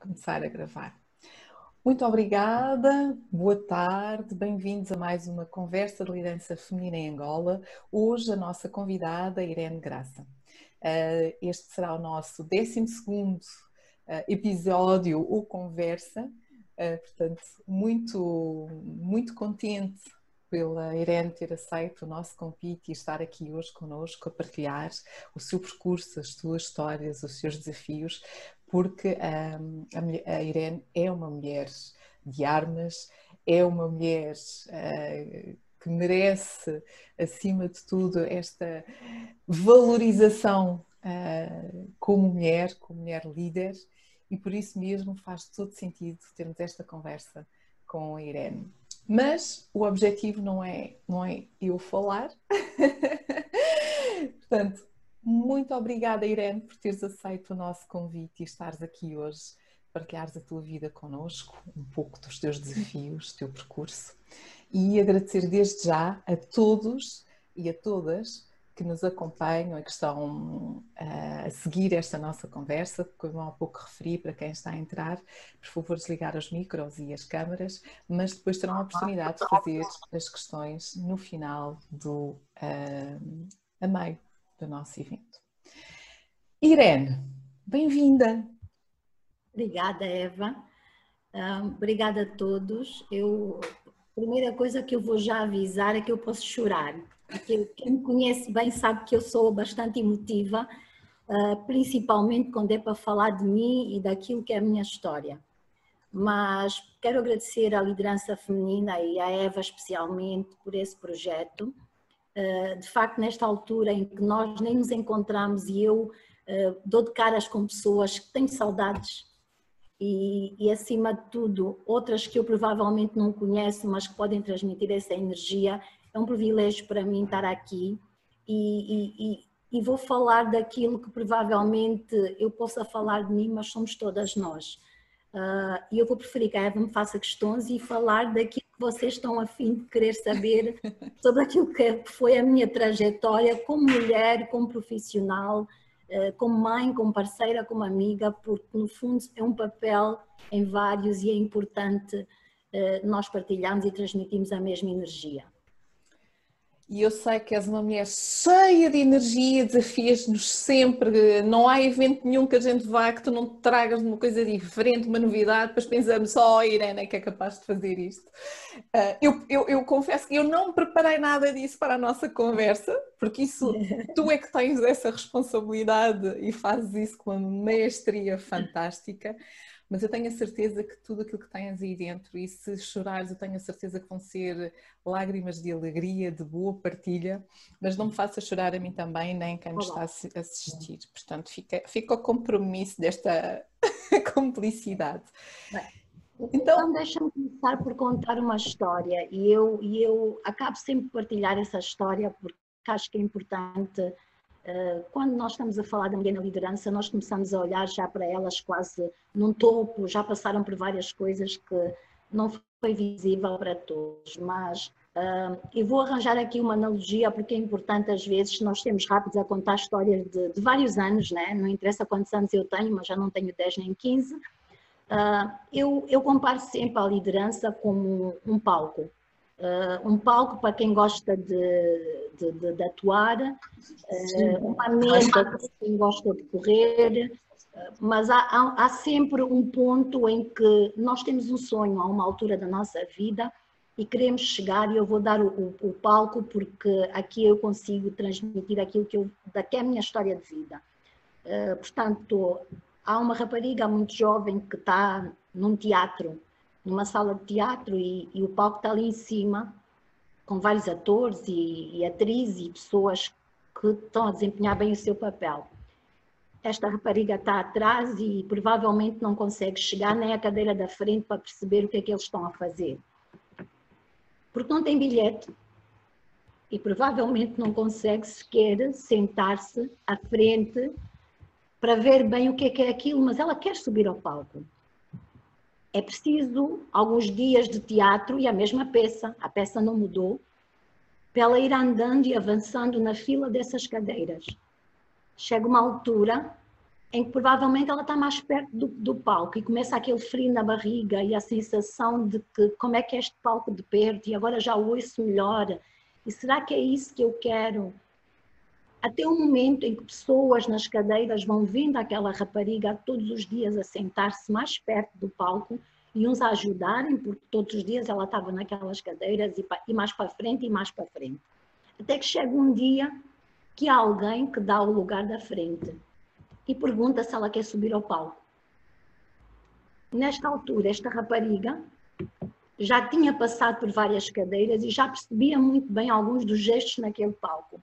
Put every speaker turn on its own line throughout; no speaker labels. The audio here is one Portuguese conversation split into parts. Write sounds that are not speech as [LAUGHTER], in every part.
começar a gravar. Muito obrigada, boa tarde, bem-vindos a mais uma conversa de liderança feminina em Angola. Hoje a nossa convidada Irene Graça. Eh, este será o nosso 12 eh, episódio ou conversa, eh, portanto, muito, muito contente pela Irene ter aceito o nosso convite e estar aqui hoje conosco a partilhar o seu percurso, as suas histórias, os seus desafios, porque um, a, Irene é uma mulher de armas, é uma mulher uh, que merece, acima de tudo, esta valorização uh, como mulher, como mulher líder, e por isso mesmo faz todo sentido termos esta conversa com a Irene. Mas o objetivo não é, não é eu falar. [LAUGHS] Portanto, muito obrigada, Irene, por teres aceito o nosso convite e estares aqui hoje, partilhares a tua vida connosco, um pouco dos teus desafios, teu percurso. E agradecer desde já a todos e a todas que nos acompanham e que estão uh, a seguir esta nossa conversa, como há pouco referi para quem está a entrar, por favor desligar os micros e as câmaras, mas depois terão a oportunidade de fazer as questões no final do uh, a do nosso evento. Irene, bem-vinda.
Obrigada, Eva. Obrigada a todos. Eu, a primeira coisa que eu vou já avisar é que eu posso chorar. Porque quem me conhece bem sabe que eu sou bastante emotiva, uh, principalmente quando é para falar de mim e daquilo que é a minha história. Mas quero agradecer à liderança feminina e à Eva especialmente por esse projeto. Eh, de facto, nesta altura em que nós nem nos encontramos e eu eh, dou de caras com pessoas que tenho saudades e, e, acima de tudo, outras que eu provavelmente não conheço, mas que podem transmitir essa energia, é um privilégio para mim estar aqui e, e, e vou falar daquilo que provavelmente eu possa falar de mim, mas somos todas nós. Uh, e eu vou preferir que a Eva me faça questões e falar daquilo que vocês estão a fim de querer saber [LAUGHS] sobre aquilo que foi a minha trajetória como mulher, como profissional, uh, como mãe, como parceira, como amiga, porque no fundo é um papel em vários e é importante uh, nós partilharmos e transmitirmos a mesma energia
e eu sei que és uma mulher cheia de energia, desafias-nos sempre, não há evento nenhum que a gente vá que tu não te tragas uma coisa diferente, uma novidade, depois pensamos só, oh, Irene é que é capaz de fazer isto. Uh, eu, eu, eu, confesso que eu não preparei nada disso para a nossa conversa, porque isso, [LAUGHS] tu é que tens essa responsabilidade e fazes isso com uma maestria fantástica mas eu tenho a certeza que tudo aquilo que tens aí dentro, e se chorares, eu tenho a certeza que vão ser lágrimas de alegria, de boa partilha, mas não me faça chorar a mim também, nem quem me está a assistir. Portanto, fica, fica o compromisso desta [LAUGHS] cumplicidade.
Bem, então, então deixa-me começar por contar uma história, e eu, e eu acabo sempre de partilhar essa história porque acho que é importante quando nós estamos a falar da mulher na liderança, nós começamos a olhar já para elas quase num topo, já passaram por várias coisas que não foi visível para todos, mas uh, eu vou arranjar aqui uma analogia porque é importante às vezes nós temos rápidos a contar histórias de, de, vários anos, né? não interessa quantos anos eu tenho, mas já não tenho 10 nem 15. Uh, eh, eu, eu comparo sempre a liderança como um palco. Uh, um palco para quem gosta de, de, de, de atuar, uh, uma mesa para quem gosta de correr, uh, mas há, há, há, sempre um ponto em que nós temos um sonho a uma altura da nossa vida e queremos chegar e eu vou dar o, o, o palco porque aqui eu consigo transmitir aquilo que, eu, que é a minha história de vida. portanto, há uma rapariga muito jovem que está num teatro numa sala de teatro e, e, o palco está ali em cima, com vários atores e, e atrizes e pessoas que estão a desempenhar bem o seu papel. Esta rapariga está atrás e provavelmente não consegue chegar nem à cadeira da frente para perceber o que é que eles estão a fazer. Porque não tem bilhete e provavelmente não consegue sequer sentar-se à frente para ver bem o que é que é aquilo, mas ela quer subir ao palco é preciso alguns dias de teatro e a mesma peça, a peça não mudou, para ela ir andando e avançando na fila dessas cadeiras. Chega uma altura em que provavelmente ela está mais perto do, do, palco e começa aquele frio na barriga e a sensação de que como é que é este palco de perto e agora já ouço melhor e será que é isso que eu quero? Até o momento em que pessoas nas cadeiras vão vendo aquela rapariga todos os dias a sentar-se mais perto do palco e uns a ajudarem, porque todos os dias ela estava naquelas cadeiras e, mais para frente e mais para frente. Até que chega um dia que há alguém que dá o lugar da frente e pergunta se ela quer subir ao palco. Nesta altura, esta rapariga já tinha passado por várias cadeiras e já percebia muito bem alguns dos gestos naquele palco.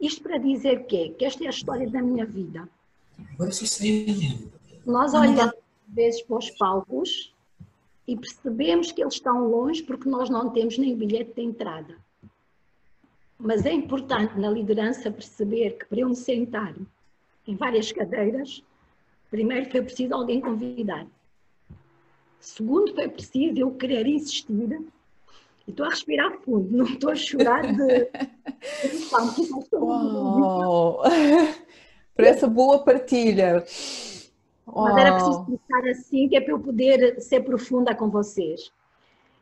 Isto para dizer que, que esta é a história da minha vida. Nós olhamos às vezes para os palcos e percebemos que eles estão longe porque nós não temos nem bilhete de entrada. Mas é importante na liderança perceber que para eu me sentar em várias cadeiras. Primeiro foi preciso alguém convidar. Segundo foi preciso eu querer insistir. Estou a respirar fundo, [LAUGHS] não estou a chorar de.
Uau. Por essa boa partilha.
Mas era preciso começar assim, que é para eu poder ser profunda com vocês.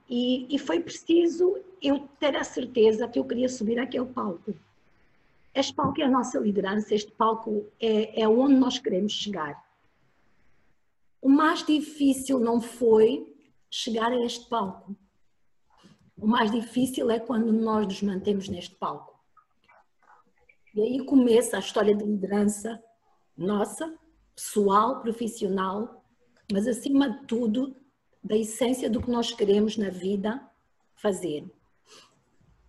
E, e foi preciso eu ter a certeza que eu queria subir aquele palco. Este palco é a nossa liderança, este palco é, é onde nós queremos chegar. O mais difícil não foi chegar a este palco. O mais difícil é quando nós nos mantemos neste palco. E aí começa a história de liderança nossa, pessoal, profissional, mas acima de tudo, da essência do que nós queremos na vida fazer.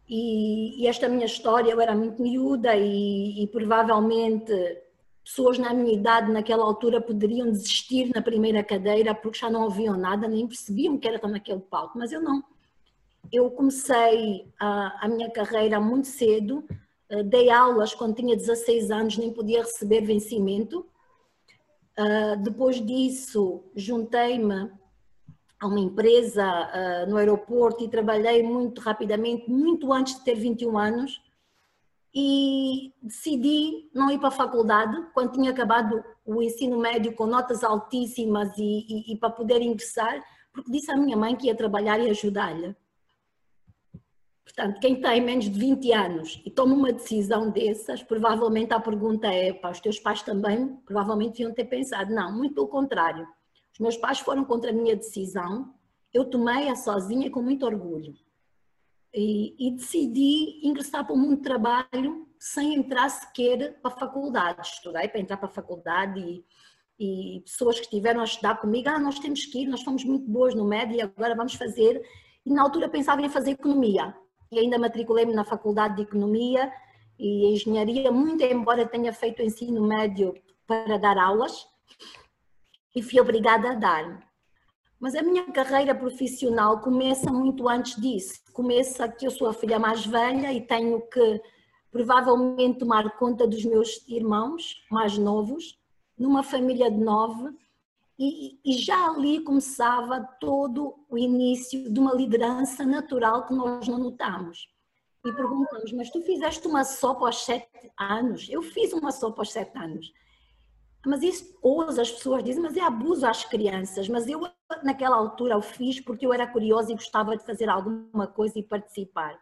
E, e, esta minha história, eu era muito miúda e, e, provavelmente pessoas na minha idade naquela altura poderiam desistir na primeira cadeira porque já não ouviam nada, nem percebiam que era estar naquele palco, mas eu não. Eu comecei a, a minha carreira muito cedo, eh, dei aulas quando tinha 16 anos, nem podia receber vencimento. Uh, depois disso, juntei-me a uma empresa uh, no aeroporto e trabalhei muito rapidamente, muito antes de ter 21 anos, e decidi não ir para a faculdade quando tinha acabado o ensino médio com notas altíssimas e, e, e para poder ingressar, porque disse à minha mãe que ia trabalhar e ajudar-lhe. Portanto, quem tem menos de 20 anos e toma uma decisão dessas, provavelmente a pergunta é, para os teus pais também, provavelmente deviam ter pensado, não, muito pelo contrário meus pais foram contra a minha decisão, eu tomei-a sozinha com muito orgulho. E, e, decidi ingressar para o mundo do trabalho sem entrar sequer para a faculdade. Estudei para entrar para a faculdade e, e pessoas que estiveram a estudar comigo, ah, nós temos que ir, nós fomos muito boas no médio e agora vamos fazer. E na altura pensava em fazer economia. E ainda matriculei-me na faculdade de economia e engenharia, muito embora tenha feito ensino médio para dar aulas, e fui obrigada a dar. Mas a minha carreira profissional começa muito antes disso. Começa que eu sou a filha mais velha e tenho que provavelmente tomar conta dos meus irmãos mais novos, numa família de nove, e, e, já ali começava todo o início de uma liderança natural que nós não notamos. E perguntamos, mas tu fizeste uma sopa aos sete anos? Eu fiz uma sopa aos sete anos. Mas isso hoje as pessoas dizem, mas é abuso às crianças. Mas eu naquela altura o fiz porque eu era curiosa e gostava de fazer alguma coisa e participar.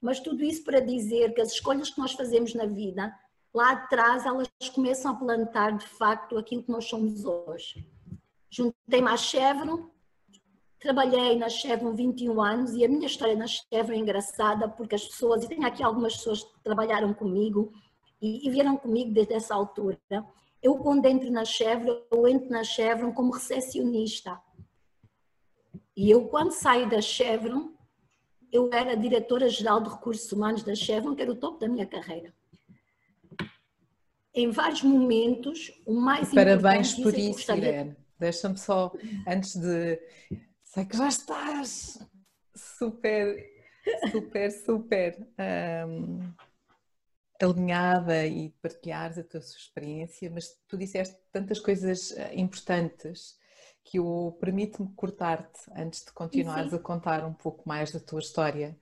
Mas tudo isso para dizer que as escolhas que nós fazemos na vida, lá atrás elas começam a plantar de facto aquilo que nós somos hoje. Juntei-me à Chevron, trabalhei na Chevron 21 anos e a minha história na Chevron é engraçada porque as pessoas, e tenho aqui algumas pessoas que trabalharam comigo e, e vieram comigo desde essa altura, eu quando entro na Chevron, eu entro na Chevron como recepcionista. E eu quando saio da Chevron, eu era diretora-geral de recursos humanos da Chevron, que era o topo da minha carreira. Em vários momentos, o mais
Parabéns por isso, gostaria... Irene. Deixa-me só, antes de... Sei que já estás super, super, super... Um alinhada e partilhares a tua experiência, mas tu disseste tantas coisas eh, importantes que eu permite-me cortar-te antes de continuares sim, sim. a contar um pouco mais da tua história.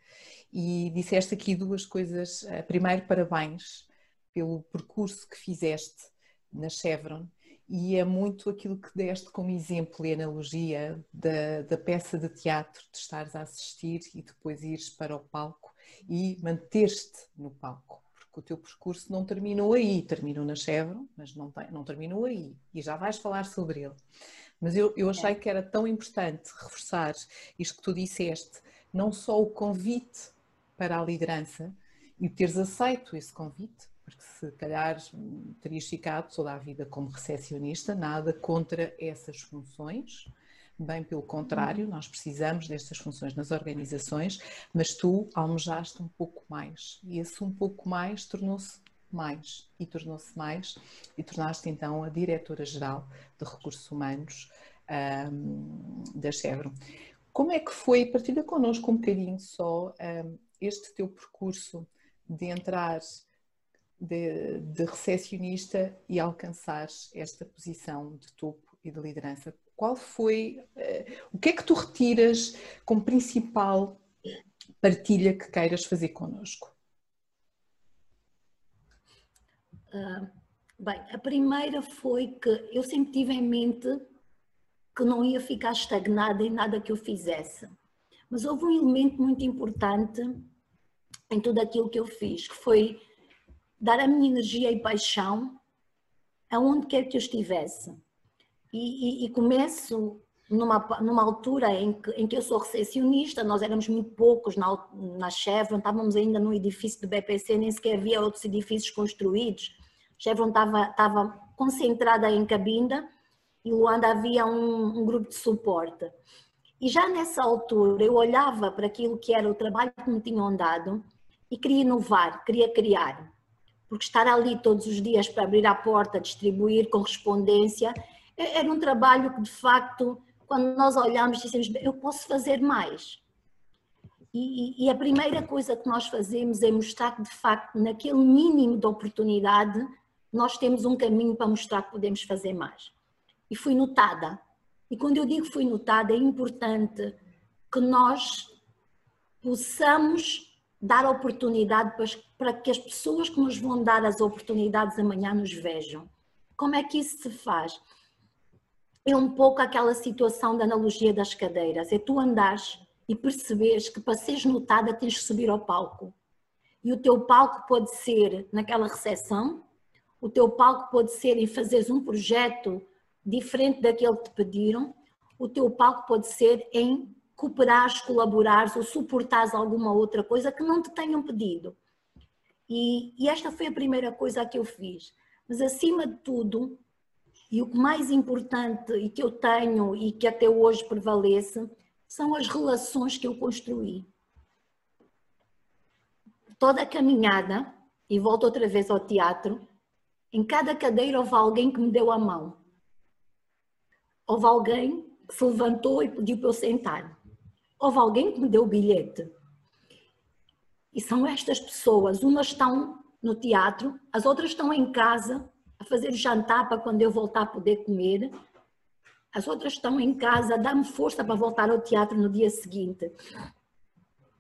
E disseste aqui duas coisas. Eh, primeiro, parabéns pelo percurso que fizeste na Chevron e é muito aquilo que deste como exemplo e analogia da, da peça de teatro, de estares a assistir e depois ires para o palco e manter-te no palco. Porque o teu percurso não terminou aí, terminou na Chevron, mas não, tem, não terminou aí. E já vais falar sobre ele. Mas eu, eu achei é. que era tão importante reforçar isto que tu disseste, não só o convite para a liderança e teres aceito esse convite, se calhar terias ficado toda a vida como recepcionista, nada contra essas funções, bem pelo contrário, nós precisamos destas funções nas organizações, mas tu almejaste um pouco mais e esse um pouco mais tornou-se mais e tornou-se mais e tornaste então a diretora-geral de recursos humanos um, da Chevron. Como é que foi? Partilha connosco um bocadinho só um, este teu percurso de entrar de, de recepcionista e alcançar esta posição de topo e de liderança. Qual foi, uh, o que é que tu retiras como principal partilha que queiras fazer connosco?
Uh, bem, a primeira foi que eu sempre tive em mente que não ia ficar estagnada em nada que eu fizesse. Mas houve um elemento muito importante em tudo aquilo que eu fiz, que foi dar a minha energia e paixão aonde quer que eu estivesse. E, e, e começo numa, numa altura em que, em que eu sou recepcionista, nós éramos muito poucos na, na Chevron, estávamos ainda no edifício do BPC, nem sequer havia outros edifícios construídos. Chevron estava, estava concentrada em Cabinda e Luanda havia um, um grupo de suporte. E já nessa altura eu olhava para aquilo que era o trabalho que me tinham dado e queria inovar, queria criar porque estar ali todos os dias para abrir a porta, distribuir correspondência, é, era um trabalho que de facto, quando nós olhamos, dizemos, eu posso fazer mais. E, e, a primeira coisa que nós fazemos é mostrar que de facto, naquele mínimo de oportunidade, nós temos um caminho para mostrar que podemos fazer mais. E fui notada. E quando eu digo fui notada, é importante que nós possamos dar oportunidade para, que as pessoas que nos vão dar as oportunidades amanhã nos vejam. Como é que isso se faz? É um pouco aquela situação da analogia das cadeiras. É tu andares e perceberes que para seres notada tens de subir ao palco. E o teu palco pode ser naquela recepção, o teu palco pode ser em fazeres um projeto diferente daquele que te pediram, o teu palco pode ser em cooperares, colaborares ou suportares alguma outra coisa que não te tenham pedido. E, e, esta foi a primeira coisa que eu fiz. Mas acima de tudo, e o mais importante e que eu tenho e que até hoje prevalece, são as relações que eu construí. Toda a caminhada, e volto outra vez ao teatro, em cada cadeira houve alguém que me deu a mão. Houve alguém que se levantou e pediu para eu sentar houve alguém que me deu o bilhete. E são estas pessoas, umas estão no teatro, as outras estão em casa a fazer o jantar para quando eu voltar a poder comer. As outras estão em casa a dar-me força para voltar ao teatro no dia seguinte.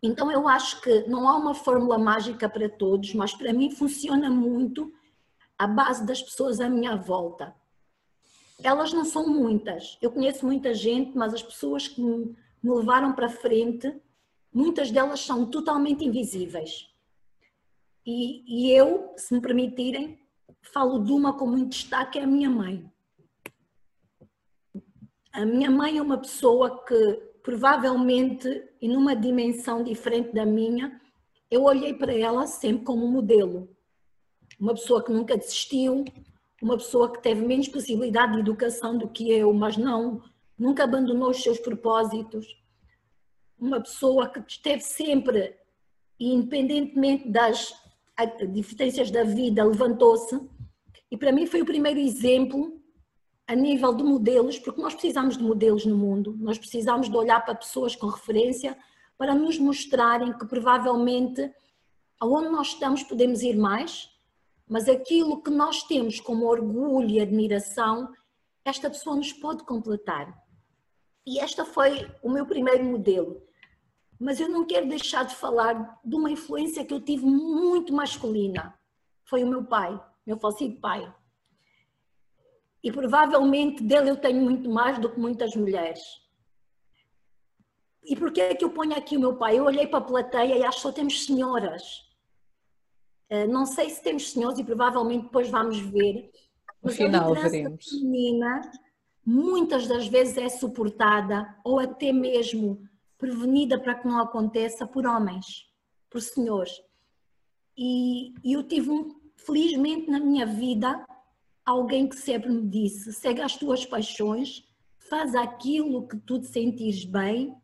Então eu acho que não há uma fórmula mágica para todos, mas para mim funciona muito a base das pessoas à minha volta. Elas não são muitas. Eu conheço muita gente, mas as pessoas que me me levaram para frente, muitas delas são totalmente invisíveis. E, e eu, se me permitirem, falo de uma com muito destaque, é a minha mãe. A minha mãe é uma pessoa que provavelmente, e numa dimensão diferente da minha, eu olhei para ela sempre como modelo. Uma pessoa que nunca desistiu, uma pessoa que teve menos possibilidade de educação do que eu, mas não nunca abandonou os seus propósitos, uma pessoa que esteve sempre, independentemente das diferenças da vida, levantou-se, e para mim foi o primeiro exemplo a nível de modelos, porque nós precisamos de modelos no mundo, nós precisamos de olhar para pessoas com referência para nos mostrarem que provavelmente aonde nós estamos podemos ir mais, mas aquilo que nós temos como orgulho e admiração, esta pessoa nos pode completar. E esta foi o meu primeiro modelo. Mas eu não quero deixar de falar de uma influência que eu tive muito masculina. Foi o meu pai, meu falecido pai. E provavelmente dele eu tenho muito mais do que muitas mulheres. E por que é que eu ponho aqui o meu pai? Eu olhei para a plateia e acho que só temos senhoras. Uh, não sei se temos senhores e provavelmente depois vamos ver.
No final veremos.
feminina muitas das vezes é suportada ou até mesmo prevenida para que não aconteça por homens, por senhores. E, e eu tive, um, felizmente na minha vida, alguém que sempre me disse: segue as tuas paixões, faz aquilo que tu te sentires bem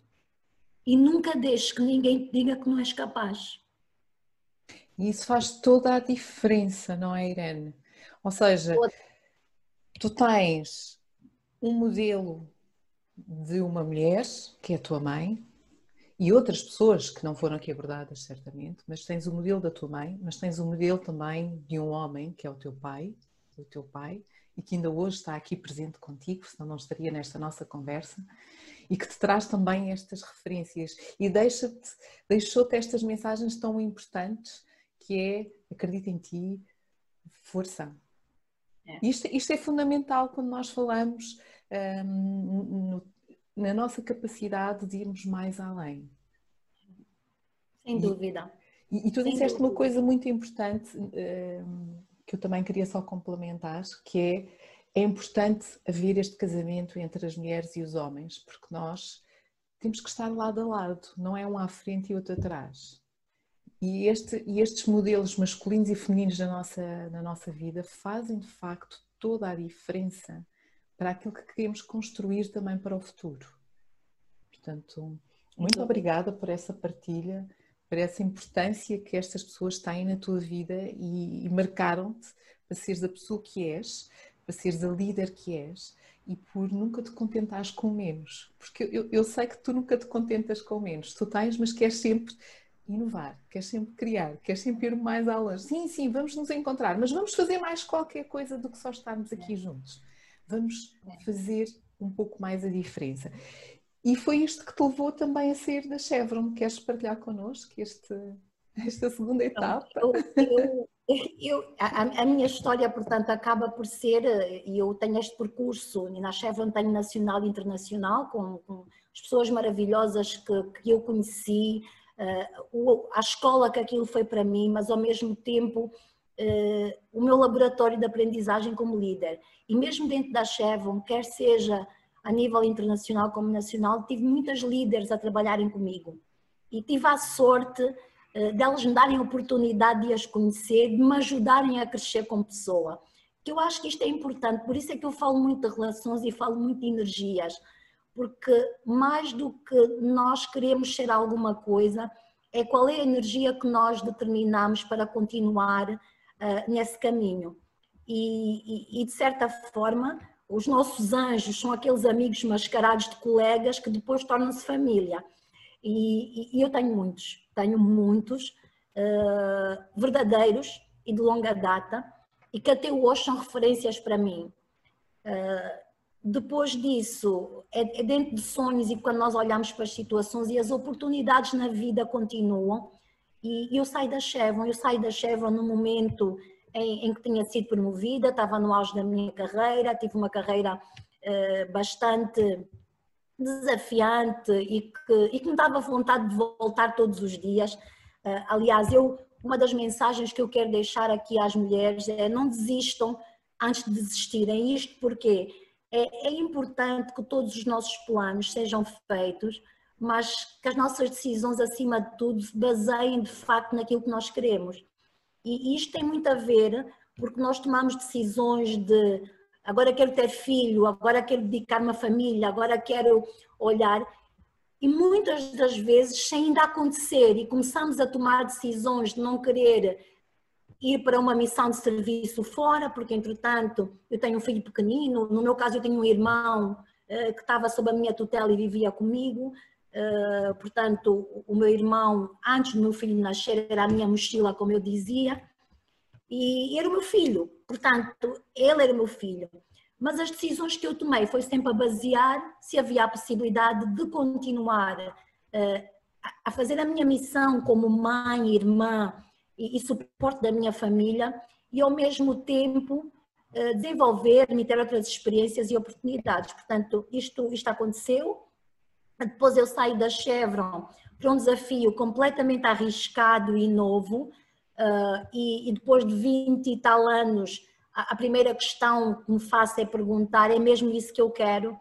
e nunca deixes que ninguém te diga que não és capaz.
E isso faz toda a diferença, não é, Irene? Ou seja, tu tens um modelo de uma mulher, que é a tua mãe, e outras pessoas que não foram aqui abordadas, certamente, mas tens o modelo da tua mãe, mas tens o modelo também de um homem, que é o teu pai, o teu pai, e que ainda hoje está aqui presente contigo, senão não estaria nesta nossa conversa, e que te traz também estas referências e deixa-te, deixou-te estas mensagens tão importantes que é acredita em ti, força. É. Isto, isto, é fundamental quando nós falamos um, no, na nossa capacidade de irmos mais além.
Sem dúvida.
E, e tu Sem disseste dúvida. uma coisa muito importante um, que eu também queria só complementar, que é é importante haver este casamento entre as mulheres e os homens, porque nós temos que estar lado a lado, não é um à frente e outro atrás. E, este, e estes modelos masculinos e femininos na nossa, na nossa vida fazem de facto toda a diferença para aquilo que queremos construir também para o futuro. Portanto, muito obrigada por essa partilha, por essa importância que estas pessoas têm na tua vida e, e marcaram-te para seres a pessoa que és, para seres a líder que és e por nunca te contentares com menos. Porque eu, eu sei que tu nunca te contentas com menos. Tu tens, mas queres sempre inovar, queres sempre criar, queres sempre ir mais além. Sim, sim, vamos nos encontrar, mas vamos fazer mais qualquer coisa do que só estarmos aqui juntos. Vamos fazer um pouco mais a diferença. E foi isto que te levou também a sair da Chevron. Queres partilhar connosco este, esta segunda etapa?
Eu, eu, eu, a, a, minha história, portanto, acaba por ser, e eu tenho este percurso, e na Chevron tenho nacional e internacional, com, com as pessoas maravilhosas que, que eu conheci, a escola que aquilo foi para mim, mas ao mesmo tempo uh, o meu laboratório de aprendizagem como líder. E mesmo dentro da Chevron, quer seja a nível internacional como nacional, tive muitas líderes a trabalharem comigo. E tive a sorte uh, delas me darem a oportunidade de as conhecer, de me ajudarem a crescer como pessoa. Que eu acho que isto é importante, por isso é que eu falo muito de relações e falo muito de energias porque mais do que nós queremos ser alguma coisa, é qual é a energia que nós determinamos para continuar uh, nesse caminho. E, e, e, de certa forma, os nossos anjos são aqueles amigos mascarados de colegas que depois tornam-se família. E, e, eu tenho muitos, tenho muitos uh, verdadeiros e de longa data e que até hoje são referências para mim. Uh, depois disso, é, é, dentro de sonhos e quando nós olhamos para as situações e as oportunidades na vida continuam. E eu saí da Chevron, eu saí da Chevron no momento em, em, que tinha sido promovida, estava no auge da minha carreira, tive uma carreira uh, bastante desafiante e que, e que me dava vontade de voltar todos os dias. Uh, aliás, eu, uma das mensagens que eu quero deixar aqui às mulheres é não desistam antes de desistirem. Isto porque é, é importante que todos os nossos planos sejam feitos, mas que as nossas decisões, acima de tudo, se baseiem de facto naquilo que nós queremos. E isto tem muito a ver porque nós tomamos decisões de agora quero ter filho, agora quero dedicar-me à família, agora quero olhar. E muitas das vezes, sem ainda acontecer, e começamos a tomar decisões de não querer ir para uma missão de serviço fora, porque entretanto eu tenho um filho pequenino, no meu caso eu tenho um irmão uh, que estava sob a minha tutela e vivia comigo, uh, portanto o meu irmão, antes do meu filho nascer, era a minha mochila, como eu dizia, e era o meu filho, portanto ele era o meu filho. Mas as decisões que eu tomei foi sempre a basear se havia a possibilidade de continuar uh, a fazer a minha missão como mãe, irmã, e, e suporte da minha família e ao mesmo tempo desenvolver-me, ter outras experiências e oportunidades. Portanto, isto, isto aconteceu. Depois eu saio da Chevron para um desafio completamente arriscado e novo, uh, e, e, depois de 20 e tal anos, a, a, primeira questão que me faço é perguntar: é mesmo isso que eu quero?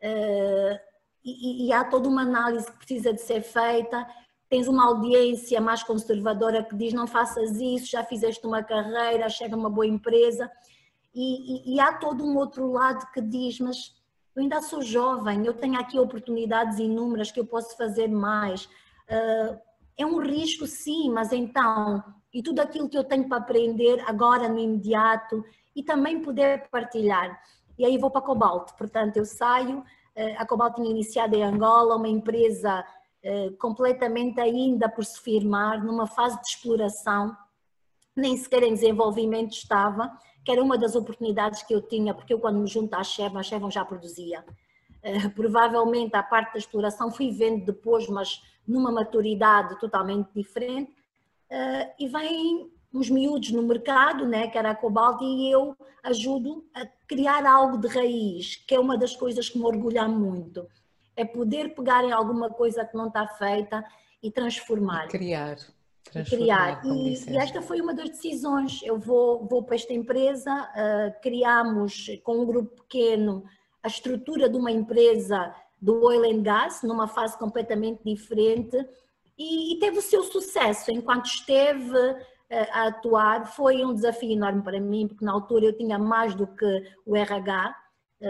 Uh, e, e, há toda uma análise que precisa de ser feita. Tens uma audiência mais conservadora que diz: não faças isso, já fizeste uma carreira, chega uma boa empresa. E, e há todo um outro lado que diz: mas eu ainda sou jovem, eu tenho aqui oportunidades inúmeras que eu posso fazer mais. Uh, é um risco, sim, mas então, e tudo aquilo que eu tenho para aprender agora no imediato e também poder partilhar. E aí vou para a Cobalt, portanto, eu saio. Uh, a Cobalt tinha iniciado em Angola, uma empresa completamente ainda por se firmar, numa fase de exploração, nem sequer em desenvolvimento estava, que era uma das oportunidades que eu tinha, porque eu, quando me junto à Chevron, a Chevron já produzia. provavelmente a parte da exploração fui vendo depois, mas numa maturidade totalmente diferente, uh, e vêm uns miúdos no mercado, né, que era a Cobalt, e eu ajudo a criar algo de raiz, que é uma das coisas que me orgulha muito. É poder pegar em alguma coisa que não está feita e transformar.
E criar.
Transformar, criar. E, e, esta foi uma das decisões. Eu vou, vou para esta empresa, uh, criamos com um grupo pequeno a estrutura de uma empresa do oil and gas, numa fase completamente diferente, e, e teve o seu sucesso enquanto esteve eh, a atuar. Foi um desafio enorme para mim, porque na altura eu tinha mais do que o RH,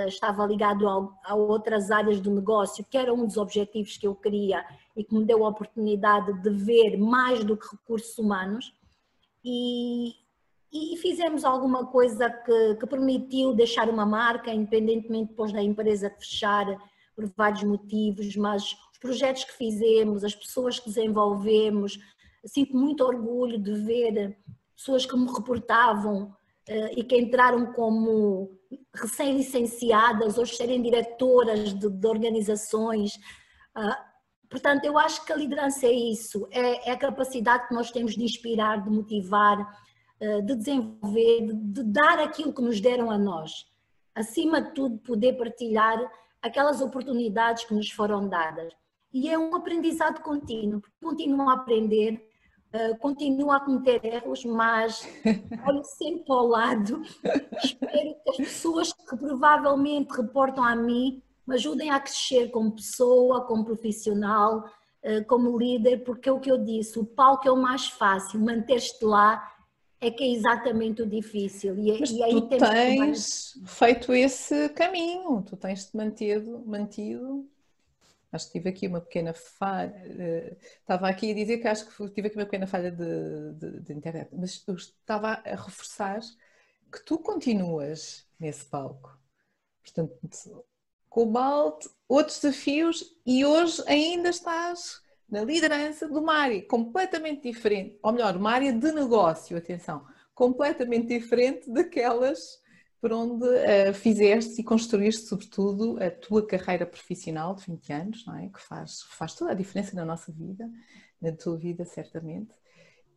estava ligado a, outras áreas do negócio, que era um dos objetivos que eu queria e que me deu a oportunidade de ver mais do que recursos humanos. E, e fizemos alguma coisa que, que, permitiu deixar uma marca, independentemente depois da empresa fechar por vários motivos, mas os projetos que fizemos, as pessoas que desenvolvemos, sinto muito orgulho de ver pessoas que me reportavam uh, e que entraram como recém-licenciadas, hoje serem diretoras de, de organizações. Uh, portanto, eu acho que a liderança é isso, é, é, a capacidade que nós temos de inspirar, de motivar, uh, de desenvolver, de, de dar aquilo que nos deram a nós. Acima de tudo, poder partilhar aquelas oportunidades que nos foram dadas. E é um aprendizado contínuo, continuo a aprender, uh, continuo a cometer erros, mas [LAUGHS] olho sempre ao lado, [LAUGHS] espero que as pessoas que provavelmente reportam a mim me ajudem a crescer como pessoa, como profissional, uh, como líder, porque é o que eu disse, o palco é o mais fácil, manter-te lá é que é exatamente o difícil.
E, Mas e aí tu tens feito esse caminho, tu tens-te mantido, mantido. Acho que tive aqui uma pequena falha. Eh, estava aqui a dizer que acho que tive aqui uma pequena falha de, de, de internet, mas estava a reforçar que tu continuas nesse palco. Portanto, Cobalt, outros desafios e hoje ainda estás na liderança de uma área completamente diferente, ou melhor, uma área de negócio, atenção, completamente diferente daquelas por onde uh, fizeste e construíste, sobretudo, a tua carreira profissional de 20 anos, não é? que faz, faz toda a diferença na nossa vida, na tua vida, certamente.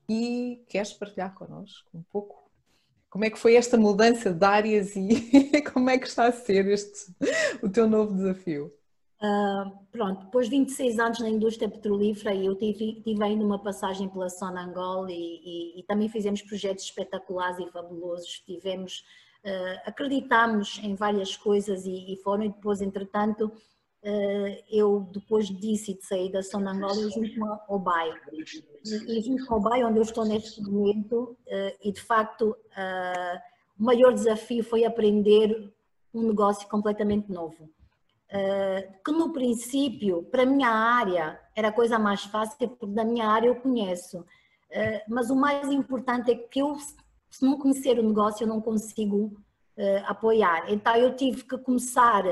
E queres partilhar connosco um pouco como é que foi esta mudança de áreas e [LAUGHS] como é que está a ser este, o teu novo desafio?
Uh, pronto, depois de 26 anos na indústria petrolífera eu tive, tive ainda uma passagem pela Sona Angola e, e, e, também fizemos projetos espetaculares e fabulosos, tivemos, uh, acreditamos em várias coisas e, e foram e depois entretanto uh, eu depois disso e de sair da Sona Angola eu junto ao BAI e, e junto ao BAI onde eu estou neste momento e de facto o maior desafio foi aprender um negócio completamente novo eh, que no princípio, para a minha área, era a coisa mais fácil, porque da minha área eu conheço. Eh, mas o mais importante é que eu, se não conhecer o negócio, eu não consigo eh, apoiar. Então eu tive que começar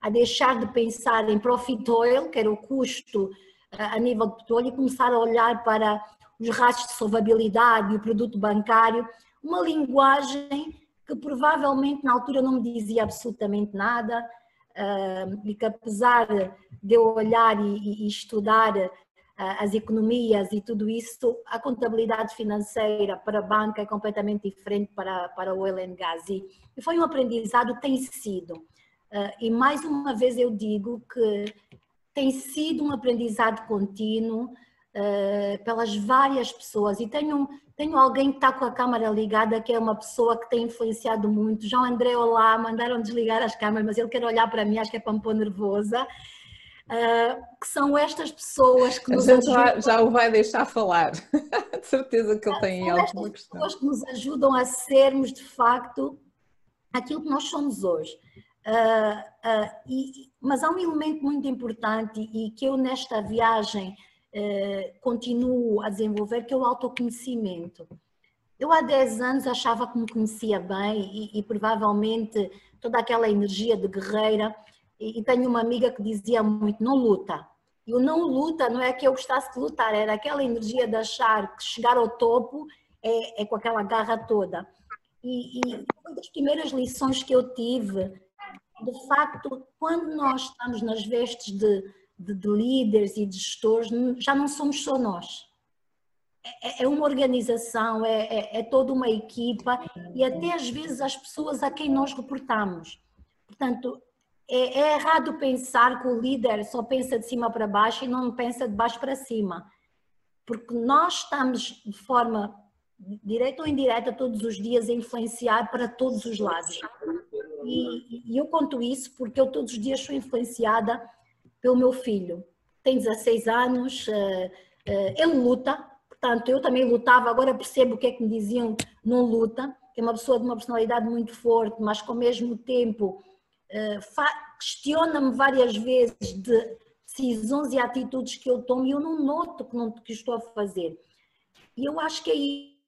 a deixar de pensar em profit oil, que era o custo a nível de petróleo, e começar a olhar para os rastros de solvabilidade e o produto bancário, uma linguagem que provavelmente na altura não me dizia absolutamente nada, uh, e que apesar de eu olhar e, e estudar as economias e tudo isso, a contabilidade financeira para a banca é completamente diferente para, para o oil and gas. E, foi um aprendizado, tem sido. E mais uma vez eu digo que tem sido um aprendizado contínuo pelas várias pessoas. E tenho, tenho alguém que está com a câmara ligada, que é uma pessoa que tem influenciado muito. João André, olá, mandaram desligar as câmaras, mas ele quer olhar para mim, acho que é para me pôr nervosa. Uh, que são estas pessoas que nos
ajudam. Já, já, o vai deixar falar, [LAUGHS] de certeza que ele tem alguma questão.
pessoas que nos ajudam a sermos de facto aquilo que nós somos hoje. Uh, uh, e, mas há um elemento muito importante e que eu nesta viagem continuo a desenvolver, que é o autoconhecimento. Eu há 10 anos achava que me conhecia bem e, e provavelmente toda aquela energia de guerreira e, tenho uma amiga que dizia muito, não luta. E o não luta não é que eu gostasse de lutar, era aquela energia de achar que chegar ao topo é, é com aquela garra toda. E, e uma das primeiras lições que eu tive, de facto, quando nós estamos nas vestes de, de, de líderes e de gestores, já não somos só nós. É, é uma organização, é, é, é toda uma equipa e até às vezes as pessoas a quem nós reportamos. Portanto, é, é, errado pensar que o líder só pensa de cima para baixo e não pensa de baixo para cima. Porque nós estamos de forma direta ou indireta todos os dias a influenciar para todos os lados. E, e eu conto isso porque eu todos os dias sou influenciada pelo meu filho. Tem 16 anos, eh, eh, ele luta, portanto eu também lutava, agora percebo o que é que me diziam não luta, é uma pessoa de uma personalidade muito forte, mas que ao mesmo tempo questiona-me várias vezes de decisões e atitudes que eu tomo e eu não noto que, não, que estou a fazer. E eu acho que é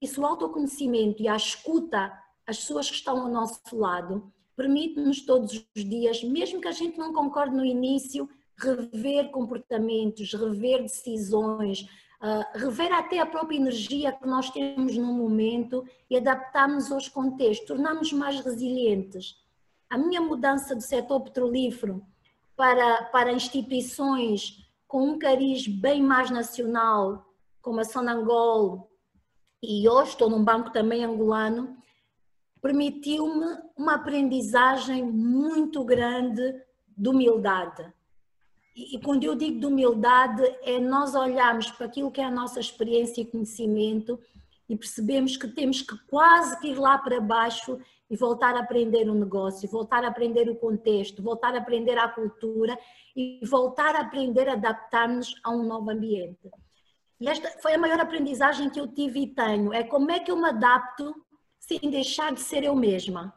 isso, o autoconhecimento e a escuta às pessoas que estão ao nosso lado, permite-nos todos os dias, mesmo que a gente não concorde no início, rever comportamentos, rever decisões, uh, rever até a própria energia que nós temos no momento e adaptarmos aos contextos, tornarmos mais resilientes a minha mudança do setor petrolífero para, para instituições com um cariz bem mais nacional, como a Sonangol, e hoje estou num banco também angolano, permitiu-me uma aprendizagem muito grande de humildade. E, quando eu digo de humildade, é nós olharmos para aquilo que é a nossa experiência e conhecimento e percebemos que temos que quase que ir lá para baixo e voltar a aprender o negócio, voltar a aprender o contexto, voltar a aprender a cultura e voltar a aprender a adaptar-nos a um novo ambiente. E esta foi a maior aprendizagem que eu tive e tenho, é como é que eu me adapto sem deixar de ser eu mesma.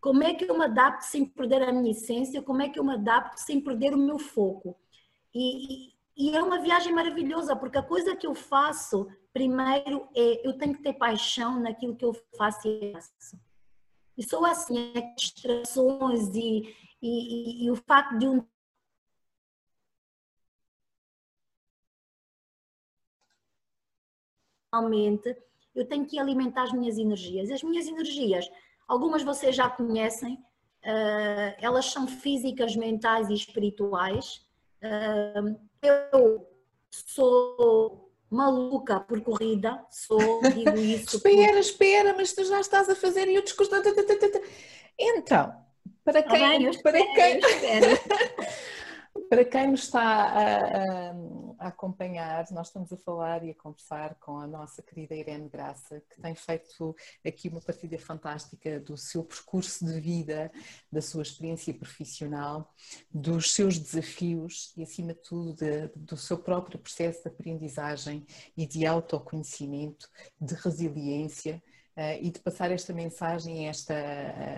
Como é que eu me adapto sem perder a minha essência? Como é que eu me adapto sem perder o meu foco? E, e é uma viagem maravilhosa, porque a coisa que eu faço, primeiro, é eu tenho que ter paixão naquilo que eu faço e faço. E só assim, é distrações e, e, e, e o facto de um realmente eu tenho que alimentar as minhas energias. As minhas energias, algumas vocês já conhecem, uh, elas são físicas, mentais e espirituais. Uh, eu sou maluca por corrida, sou, digo [LAUGHS] isso.
espera, por... espera, mas tu já estás a fazer e o discurso. Então, para quem. Ah, bem, [LAUGHS] para quem... Para quem nos está a, a, a, acompanhar, nós estamos a falar e a conversar com a nossa querida Irene Graça, que tem feito aqui uma partilha fantástica do seu percurso de vida, da sua experiência profissional, dos seus desafios e, acima de tudo, de, do seu próprio processo de aprendizagem e de autoconhecimento, de resiliência uh, e de passar esta mensagem, esta.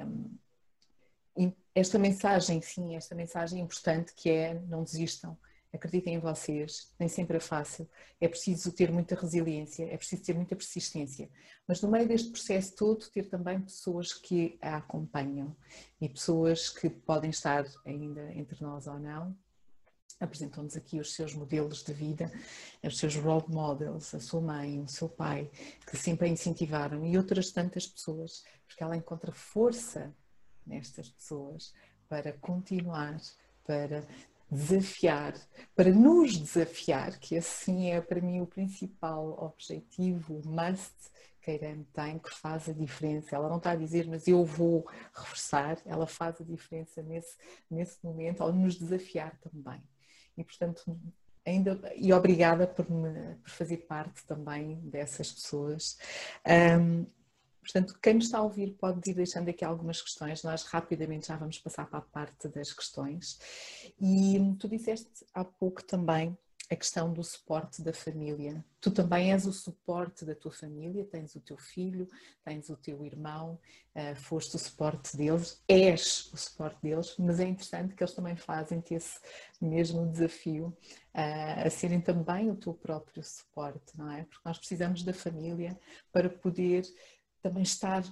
Um, esta mensagem, sim, esta mensagem importante que é não desistam, acreditem em vocês, nem sempre é fácil, é preciso ter muita resiliência, é preciso ter muita persistência, mas no meio deste processo todo ter também pessoas que a acompanham e pessoas que podem estar ainda entre nós ou não, apresentam-nos aqui os seus modelos de vida, os seus role models, a sua mãe, o seu pai, que sempre a incentivaram e outras tantas pessoas, porque ela encontra força nestas pessoas para continuar, para desafiar, para nos desafiar, que assim é para mim o principal objetivo, must que a Irene tem, que faz a diferença. Ela não está a dizer, mas eu vou reforçar, ela faz a diferença nesse, nesse momento, ao nos desafiar também. E, portanto, ainda e obrigada por, me, por fazer parte também dessas pessoas. Um, portanto, quem nos está a ouvir pode ir deixando aqui algumas questões, nós rapidamente já vamos passar para a parte das questões. E tu disseste há pouco também a questão do suporte da família. Tu também és o suporte da tua família, tens o teu filho, tens o teu irmão, uh, foste o suporte deles, és o suporte deles, mas é interessante que eles também fazem esse mesmo desafio uh, a serem também o teu próprio suporte, não é? Porque nós precisamos da família para poder também estar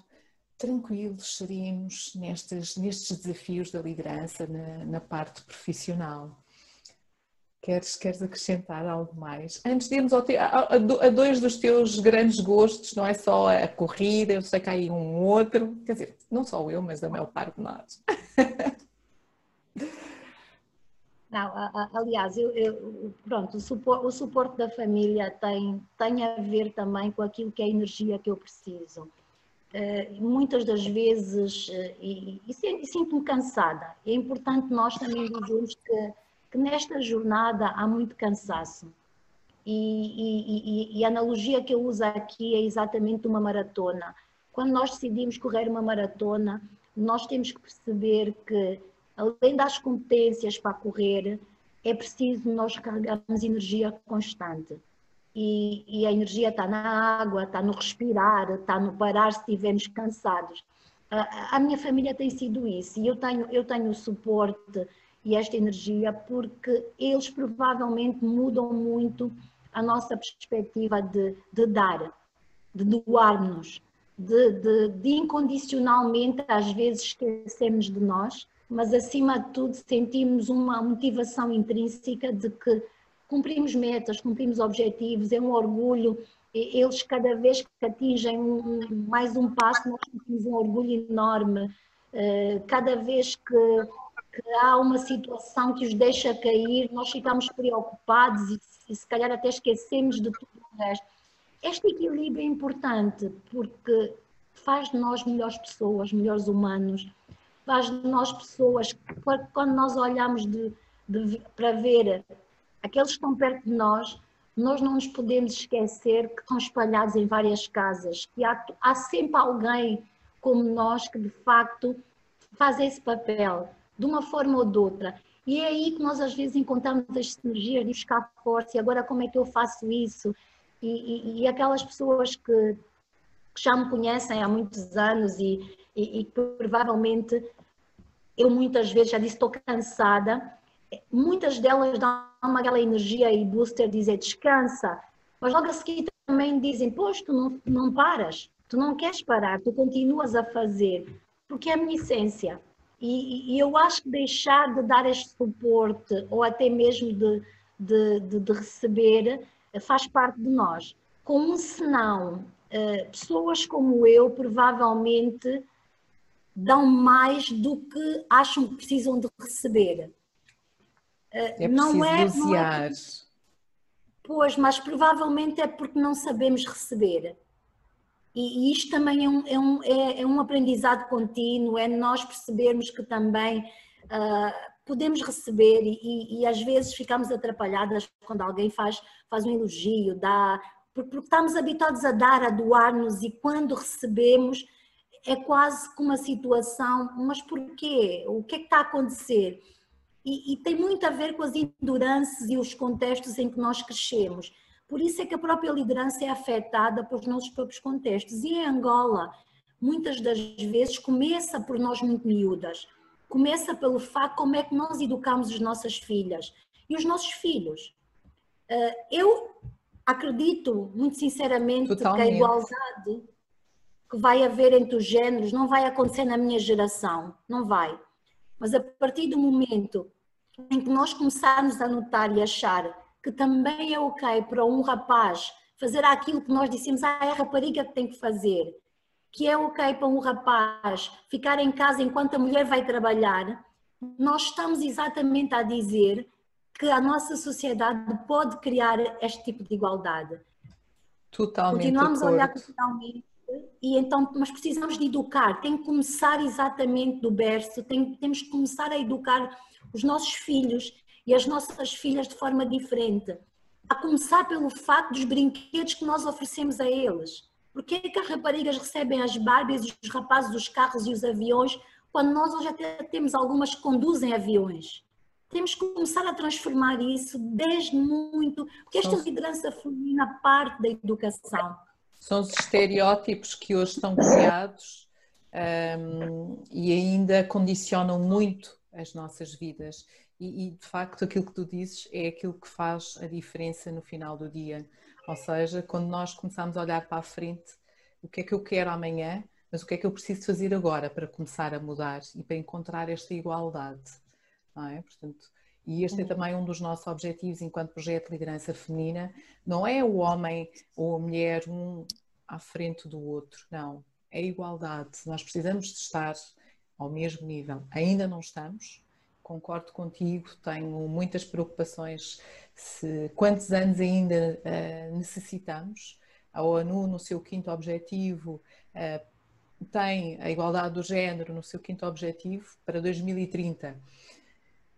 tranquilos, serenos nestes, nestes desafios da liderança na, na parte profissional. Queres, queres acrescentar algo mais? Antes de irmos te... a, a, dois dos teus grandes gostos, não é só a corrida, eu sei que há aí um outro, quer dizer, não só eu, mas a maior parte de nós. [LAUGHS]
Não, aliás, eu, eu, pronto, o, supor, o suporte da família tem, tem a ver também com aquilo que é a energia que eu preciso. Uh, muitas das vezes, uh, e, e, e sinto-me cansada, é importante nós também dizermos que que nesta jornada há muito cansaço. E, e, e, a analogia que eu uso aqui é exatamente uma maratona. Quando nós decidimos correr uma maratona, nós temos que perceber que, além das competências para correr, é preciso nós carregarmos energia constante. E, e, a energia está na água, está no respirar, está no parar se estivermos cansados. A, a, minha família tem sido isso e eu tenho, eu tenho o suporte e esta energia, porque eles provavelmente mudam muito a nossa perspectiva de, de dar, de doar-nos, de, de, de, incondicionalmente às vezes esquecermos de nós, mas acima de tudo sentimos uma motivação intrínseca de que cumprimos metas, cumprimos objetivos, é um orgulho. Eles, cada vez que atingem um, mais um passo, nós sentimos um orgulho enorme. Eh, cada vez que que há uma situação que os deixa cair, nós ficamos preocupados e, e se calhar até esquecemos de tudo o resto. Este equilíbrio é importante porque faz de nós melhores pessoas, melhores humanos, faz de nós pessoas quando nós olhamos de, de, para ver aqueles que estão perto de nós, nós não nos podemos esquecer que estão espalhados em várias casas, que há, há sempre alguém como nós que de facto faz esse papel de uma forma ou de outra. E é aí que nós às vezes encontramos as sinergias de buscar força e agora como é que eu faço isso? E, e, e aquelas pessoas que, que, já me conhecem há muitos anos e, e, provavelmente eu muitas vezes já disse estou cansada, muitas delas dão-me aquela energia e booster dizer descansa, mas logo a seguir também dizem, pois tu não, não paras, tu não queres parar, tu continuas a fazer, porque é a minha essência. E, e, eu acho que deixar de dar este suporte ou até mesmo de, de, de, de receber eh, faz parte de nós. Com um senão, eh, pessoas como eu provavelmente dão mais do que acham que precisam de receber.
Eh, é não é, não é,
Pois, mas provavelmente é porque não sabemos receber. E, e isto também é um, é, um, é, é um aprendizado contínuo, é nós percebermos que também uh, podemos receber e, e, às vezes ficamos atrapalhadas quando alguém faz, faz um elogio, dá, porque, estamos habituados a dar, a doar-nos e quando recebemos é quase como uma situação, mas porquê? O que é que está a acontecer? E, e tem muito a ver com as endurâncias e os contextos em que nós crescemos. Por isso é que a própria liderança é afetada pelos nossos próprios contextos. E em Angola, muitas das vezes, começa por nós muito miúdas. Começa pelo facto como é que nós educamos as nossas filhas e os nossos filhos. Eh, eu acredito, muito sinceramente, Totalmente. que a igualdade que vai haver entre os géneros não vai acontecer na minha geração, não vai. Mas a partir do momento em que nós começarmos a notar e achar que também é ok para um rapaz fazer aquilo que nós dissemos, ah, é a rapariga que tem que fazer, que é ok para um rapaz ficar em casa enquanto a mulher vai trabalhar, nós estamos exatamente a dizer que a nossa sociedade pode criar este tipo de igualdade.
Totalmente.
Continuamos a olhar culturalmente e então, mas precisamos de educar, tem que começar exatamente do berço, tem, temos que começar a educar os nossos filhos e as nossas filhas de forma diferente. A começar pelo fato dos brinquedos que nós oferecemos a eles. Porque é que as raparigas recebem as Barbies, os rapazes os carros e os aviões, quando nós hoje até temos algumas que conduzem aviões? Temos que começar a transformar isso desde muito, porque esta liderança feminina parte da educação.
São os estereótipos que hoje estão criados um, e ainda condicionam muito as nossas vidas. E, e, de facto, aquilo que tu dizes é aquilo que faz a diferença no final do dia. Ou seja, quando nós começamos a olhar para a frente, o que é que eu quero amanhã, mas o que é que eu preciso fazer agora para começar a mudar e para encontrar esta igualdade. Não é? Portanto, e este é uhum. também um dos nossos objetivos enquanto projeto de liderança feminina. Não é o homem ou a mulher um à frente do outro, não. É igualdade. Nós precisamos de estar ao mesmo nível. Ainda não estamos. Concordo contigo, tenho muitas preocupações se quantos anos ainda uh, necessitamos. A ONU, no seu quinto objetivo, uh, tem a igualdade do género no seu quinto objetivo para 2030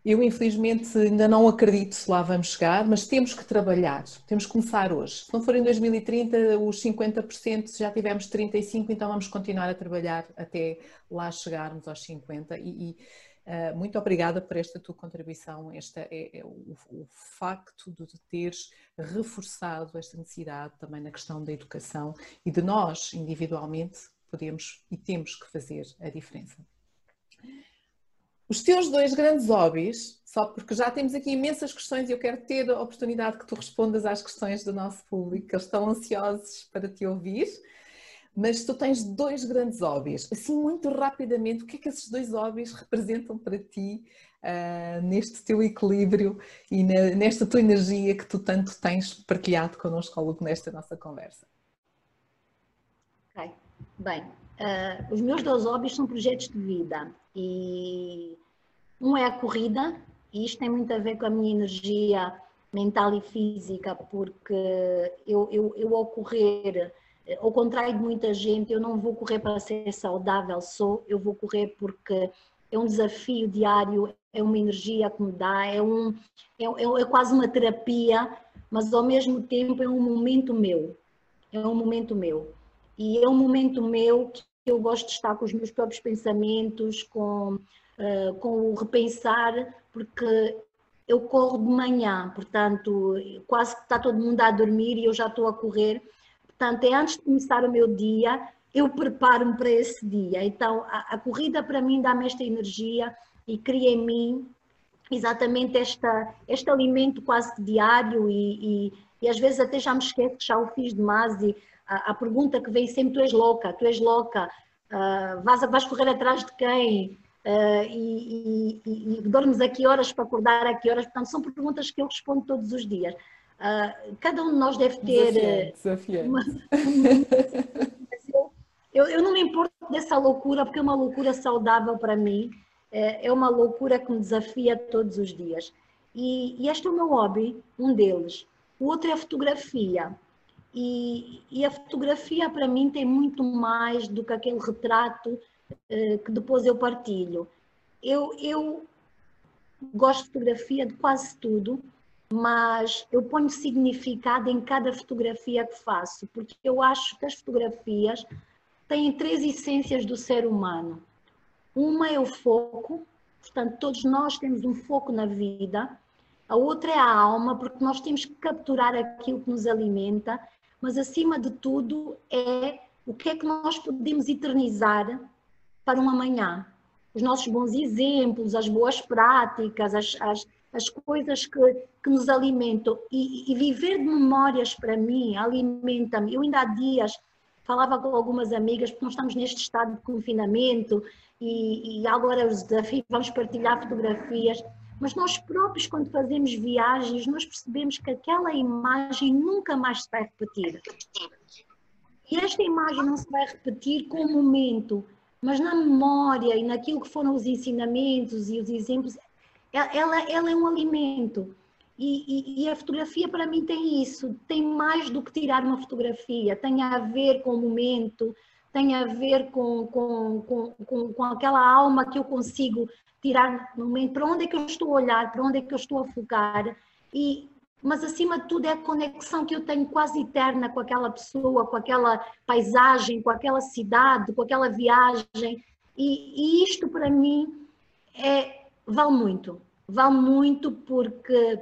eu, infelizmente, ainda não acredito se lá vamos chegar, mas temos que trabalhar, temos que começar hoje. Se não for em 2030, os 50%, já tivemos 35%, então vamos continuar a trabalhar até lá chegarmos aos 50%. E, e uh, muito obrigada por esta tua contribuição, esta é, é o, o, facto de teres reforçado esta necessidade também na questão da educação e de nós, individualmente, podemos e temos que fazer a diferença. Os teus dois grandes hobbies, só porque já temos aqui imensas questões e eu quero ter a oportunidade que tu respondas às questões do nosso público, que eles estão ansiosos para te ouvir, mas tu tens dois grandes hobbies. Assim, muito rapidamente, o que é que esses dois hobbies representam para ti uh, neste teu equilíbrio e na, nesta tua energia que tu tanto tens partilhado connosco ao longo desta nossa conversa?
Ok, bem, Uh, os meus dois hobbies são projetos de vida e um é a corrida e isto tem muito a ver com a minha energia mental e física porque eu, eu, eu ao correr, ao contrário de muita gente, eu não vou correr para ser saudável só, eu vou correr porque é um desafio diário, é uma energia que me dá, é, um, é, é, é quase uma terapia, mas ao mesmo tempo é um momento meu, é um momento meu. E é um momento meu eu gosto de estar com os meus próprios pensamentos, com, uh, com o repensar, porque eu corro de manhã, portanto, quase que está todo mundo a dormir e eu já estou a correr. Portanto, é antes de começar o meu dia, eu preparo-me para esse dia. Então, a, a corrida para mim dá-me esta energia e cria em mim exatamente esta, este alimento quase diário e, e, e às vezes até já me esqueço que já o fiz demais e a, a, pergunta que vem sempre, tu és louca, tu és louca, uh, vais, vais correr atrás de quem? Uh, e, e, e, dormes a que horas para acordar a que horas? Portanto, são perguntas que eu respondo todos os dias. Uh, cada um de nós deve ter.
Desafiante,
uma, [LAUGHS] eu, eu não me importo dessa loucura, porque é uma loucura saudável para mim, é, é uma loucura que me desafia todos os dias. E, e este é o meu hobby, um deles. O outro é a fotografia. E, e, a fotografia para mim tem muito mais do que aquele retrato eh, que depois eu partilho. Eu, eu gosto de fotografia de quase tudo, mas eu ponho significado em cada fotografia que faço, porque eu acho que as fotografias têm três essências do ser humano. Uma é o foco, portanto, todos nós temos um foco na vida. A outra é a alma, porque nós temos que capturar aquilo que nos alimenta mas acima de tudo é o que é que nós podemos eternizar para um amanhã. Os nossos bons exemplos, as boas práticas, as, as, as coisas que, que nos alimentam. E, e viver de memórias, para mim, alimenta-me. Eu ainda há dias falava com algumas amigas, porque nós estamos neste estado de confinamento e, e agora os desafios, vamos partilhar fotografias mas nós próprios, quando fazemos viagens, nós percebemos que aquela imagem nunca mais se vai repetir. E esta imagem não se vai repetir com o momento, mas na memória e naquilo que foram os ensinamentos e os exemplos, ela, ela é um alimento. E, e, e, a fotografia para mim tem isso, tem mais do que tirar uma fotografia, tem a ver com o momento, tem a ver com, com, com, com, aquela alma que eu consigo tirar no momento, para onde é que eu estou a olhar, para onde é que eu estou a focar. E, mas acima de tudo é a conexão que eu tenho quase eterna com aquela pessoa, com aquela paisagem, com aquela cidade, com aquela viagem. E, e isto para mim é, vale muito. Vale muito porque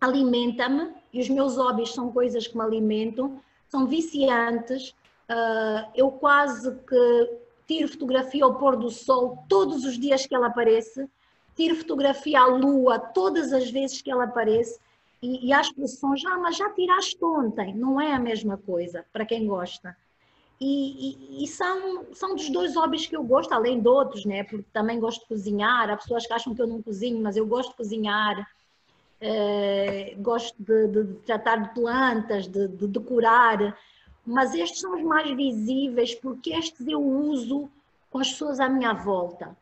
alimenta-me e os meus hobbies são coisas que me alimentam, são viciantes. Uh, eu quase que tiro fotografia ao pôr do sol todos os dias que ela aparece, tiro fotografia à lua todas as vezes que ela aparece e, e as pessoas, ah, mas já tiraste ontem. Não é a mesma coisa, para quem gosta. E, e, e, são, são dos dois hobbies que eu gosto, além de outros, né? Porque também gosto de cozinhar. Há pessoas que acham que eu não cozinho, mas eu gosto de cozinhar. É, gosto de, de, de, tratar de plantas, de, de, decorar. Mas estes são os mais visíveis, porque estes eu uso com as pessoas à minha volta.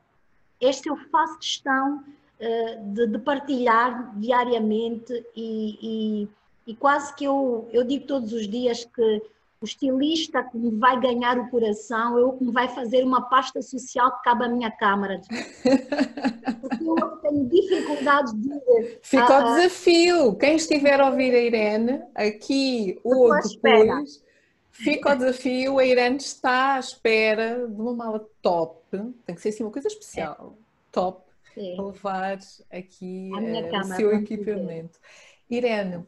Este eu faço questão eh, de, de, partilhar diariamente e, e, e, quase que eu, eu digo todos os dias que o estilista que me vai ganhar o coração é o que me vai fazer uma pasta social que cabe à minha câmara. Porque eu tenho dificuldades de.
Fica o desafio. Quem estiver a ouvir a Irene, aqui ou depois, fica o desafio. A Irene está à espera de uma mala top. Tem que ser assim uma coisa especial. É. Top Sim. levar aqui uh, o seu equipamento. Irene,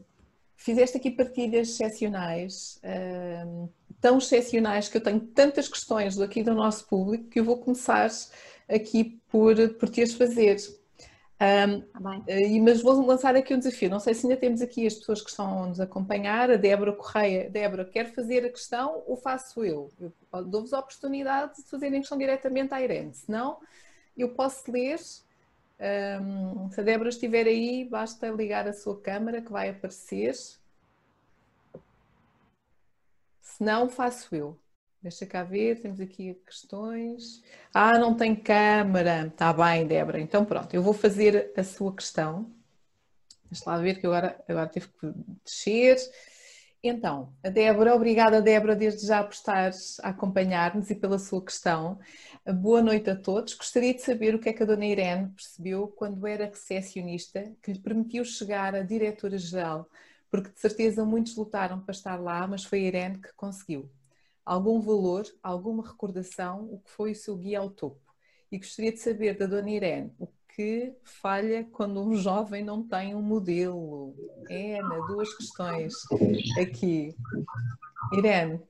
fizeste aqui partilhas excepcionais, uh, tão excepcionais que eu tenho tantas questões aqui do nosso público que eu vou começar aqui por, por te as fazer. Um, ah, mas vou lançar aqui um desafio. Não sei se ainda temos aqui as pessoas que estão a nos acompanhar. A Débora Correia. Débora, quer fazer a questão ou faço eu? eu Dou-vos a oportunidade de fazerem a questão diretamente à Irene. Se não, eu posso ler um, se a Débora estiver aí, basta ligar a sua câmera que vai aparecer. Se não, faço eu. Deixa cá ver, temos aqui questões. Ah, não tem câmera. Está bem, Débora. Então pronto, eu vou fazer a sua questão. Deixa lá ver que agora, agora tive que descer. Então, a Débora, obrigada Débora desde já por estar a acompanhar-nos e pela sua questão. Boa noite a todos. Gostaria de saber o que é que a Dona Irene percebeu quando era recepcionista que lhe permitiu chegar a diretora-geral, porque de certeza muitos lutaram para estar lá, mas foi a Irene que conseguiu. Algum valor, alguma recordação, o que foi o seu guia ao topo? E gostaria de saber da Dona Irene o que falha quando um jovem não tem um modelo? Ana, duas questões aqui. Irene.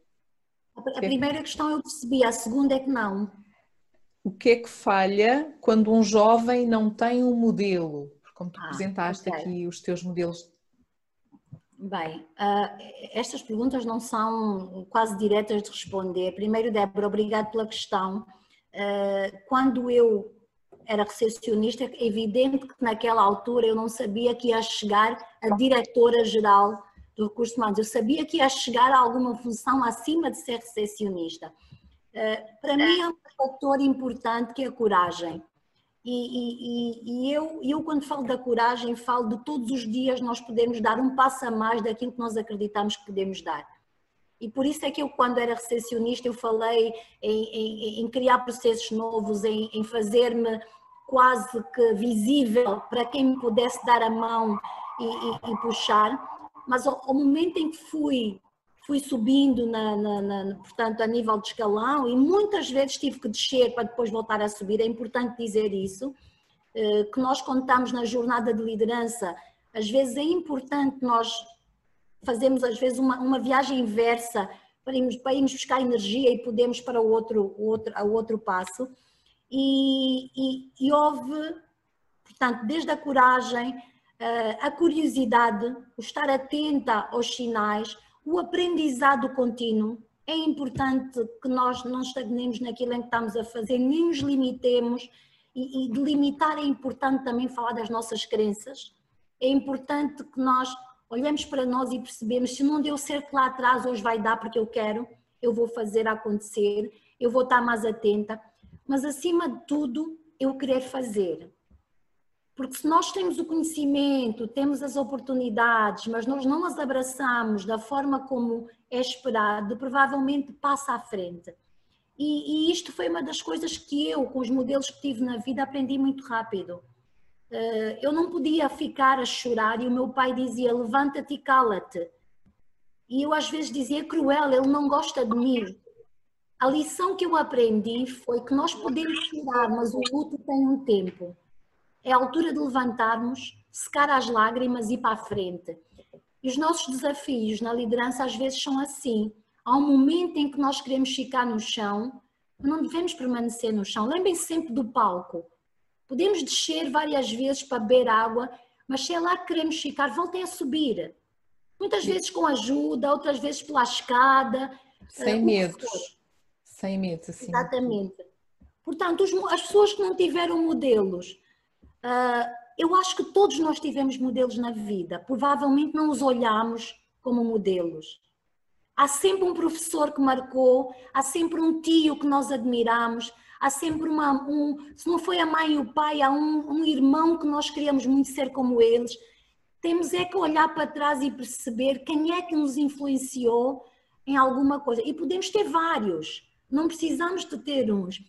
A primeira questão eu percebi, a segunda é que não.
O que é que falha quando um jovem não tem um modelo? Como tu ah, apresentaste okay. aqui os teus modelos.
Bem, uh, estas perguntas não são quase diretas de responder. Primeiro, Débora, obrigado pela questão. Uh, quando eu era recepcionista, é evidente que naquela altura eu não sabia que ia chegar a diretora-geral do recurso humanos, eu sabia que ia chegar a alguma função acima de ser recepcionista. Eh, para mim é um fator importante que é a coragem. E, e, e, eu, eu, quando falo da coragem, falo de todos os dias nós podemos dar um passo a mais daquilo que nós acreditamos que podemos dar. E por isso é que eu, quando era recepcionista, eu falei em, em, em criar processos novos, em, em fazer-me quase que visível para quem me pudesse dar a mão e, e, puxar. Mas ao, ao, momento em que fui, fui subindo, na, na, na, portanto, a nível de escalão, e muitas vezes tive que descer para depois voltar a subir, é importante dizer isso, eh, que nós contamos na jornada de liderança, às vezes é importante nós fazemos às vezes uma, uma viagem inversa para irmos, para irmos buscar energia e podemos para o outro, o outro, o outro passo. E, e, e houve, portanto, desde a coragem, eh, a curiosidade, o estar atenta aos sinais, o aprendizado contínuo. É importante que nós não estagnemos naquilo em que estamos a fazer, nem nos limitemos. E, e delimitar é importante também falar das nossas crenças. É importante que nós olhamos para nós e percebemos se não deu certo lá atrás, hoje vai dar porque eu quero, eu vou fazer acontecer, eu vou estar mais atenta, mas acima de tudo, eu querer fazer. Porque se nós temos o conhecimento, temos as oportunidades, mas nós não as abraçamos da forma como é esperado, provavelmente passa à frente. E, e, isto foi uma das coisas que eu, com os modelos que tive na vida, aprendi muito rápido. Uh, eu não podia ficar a chorar e o meu pai dizia: levanta-te e cala-te. E eu às vezes dizia: cruel, ele não gosta de mim. A lição que eu aprendi foi que nós podemos chorar, mas o luto tem um tempo. É a altura de levantarmos, secar as lágrimas e ir para a frente. E os nossos desafios na liderança às vezes são assim. Há um momento em que nós queremos ficar no chão, não devemos permanecer no chão. Lembrem-se sempre do palco. Podemos descer várias vezes para beber água, mas se é lá que queremos ficar, voltem a subir. Muitas vezes com ajuda, outras vezes pela escada.
Sem uh, medos. Sem medo, sim.
Exatamente. Portanto, as pessoas que não tiveram modelos, eu acho que todos nós tivemos modelos na vida, provavelmente não os olhamos como modelos. Há sempre um professor que marcou, há sempre um tio que nós admiramos, há sempre uma, um, se não foi a mãe e o pai, há um, um irmão que nós queríamos muito ser como eles. Temos é que olhar para trás e perceber quem é que nos influenciou em alguma coisa. E podemos ter vários, não precisamos de ter uns.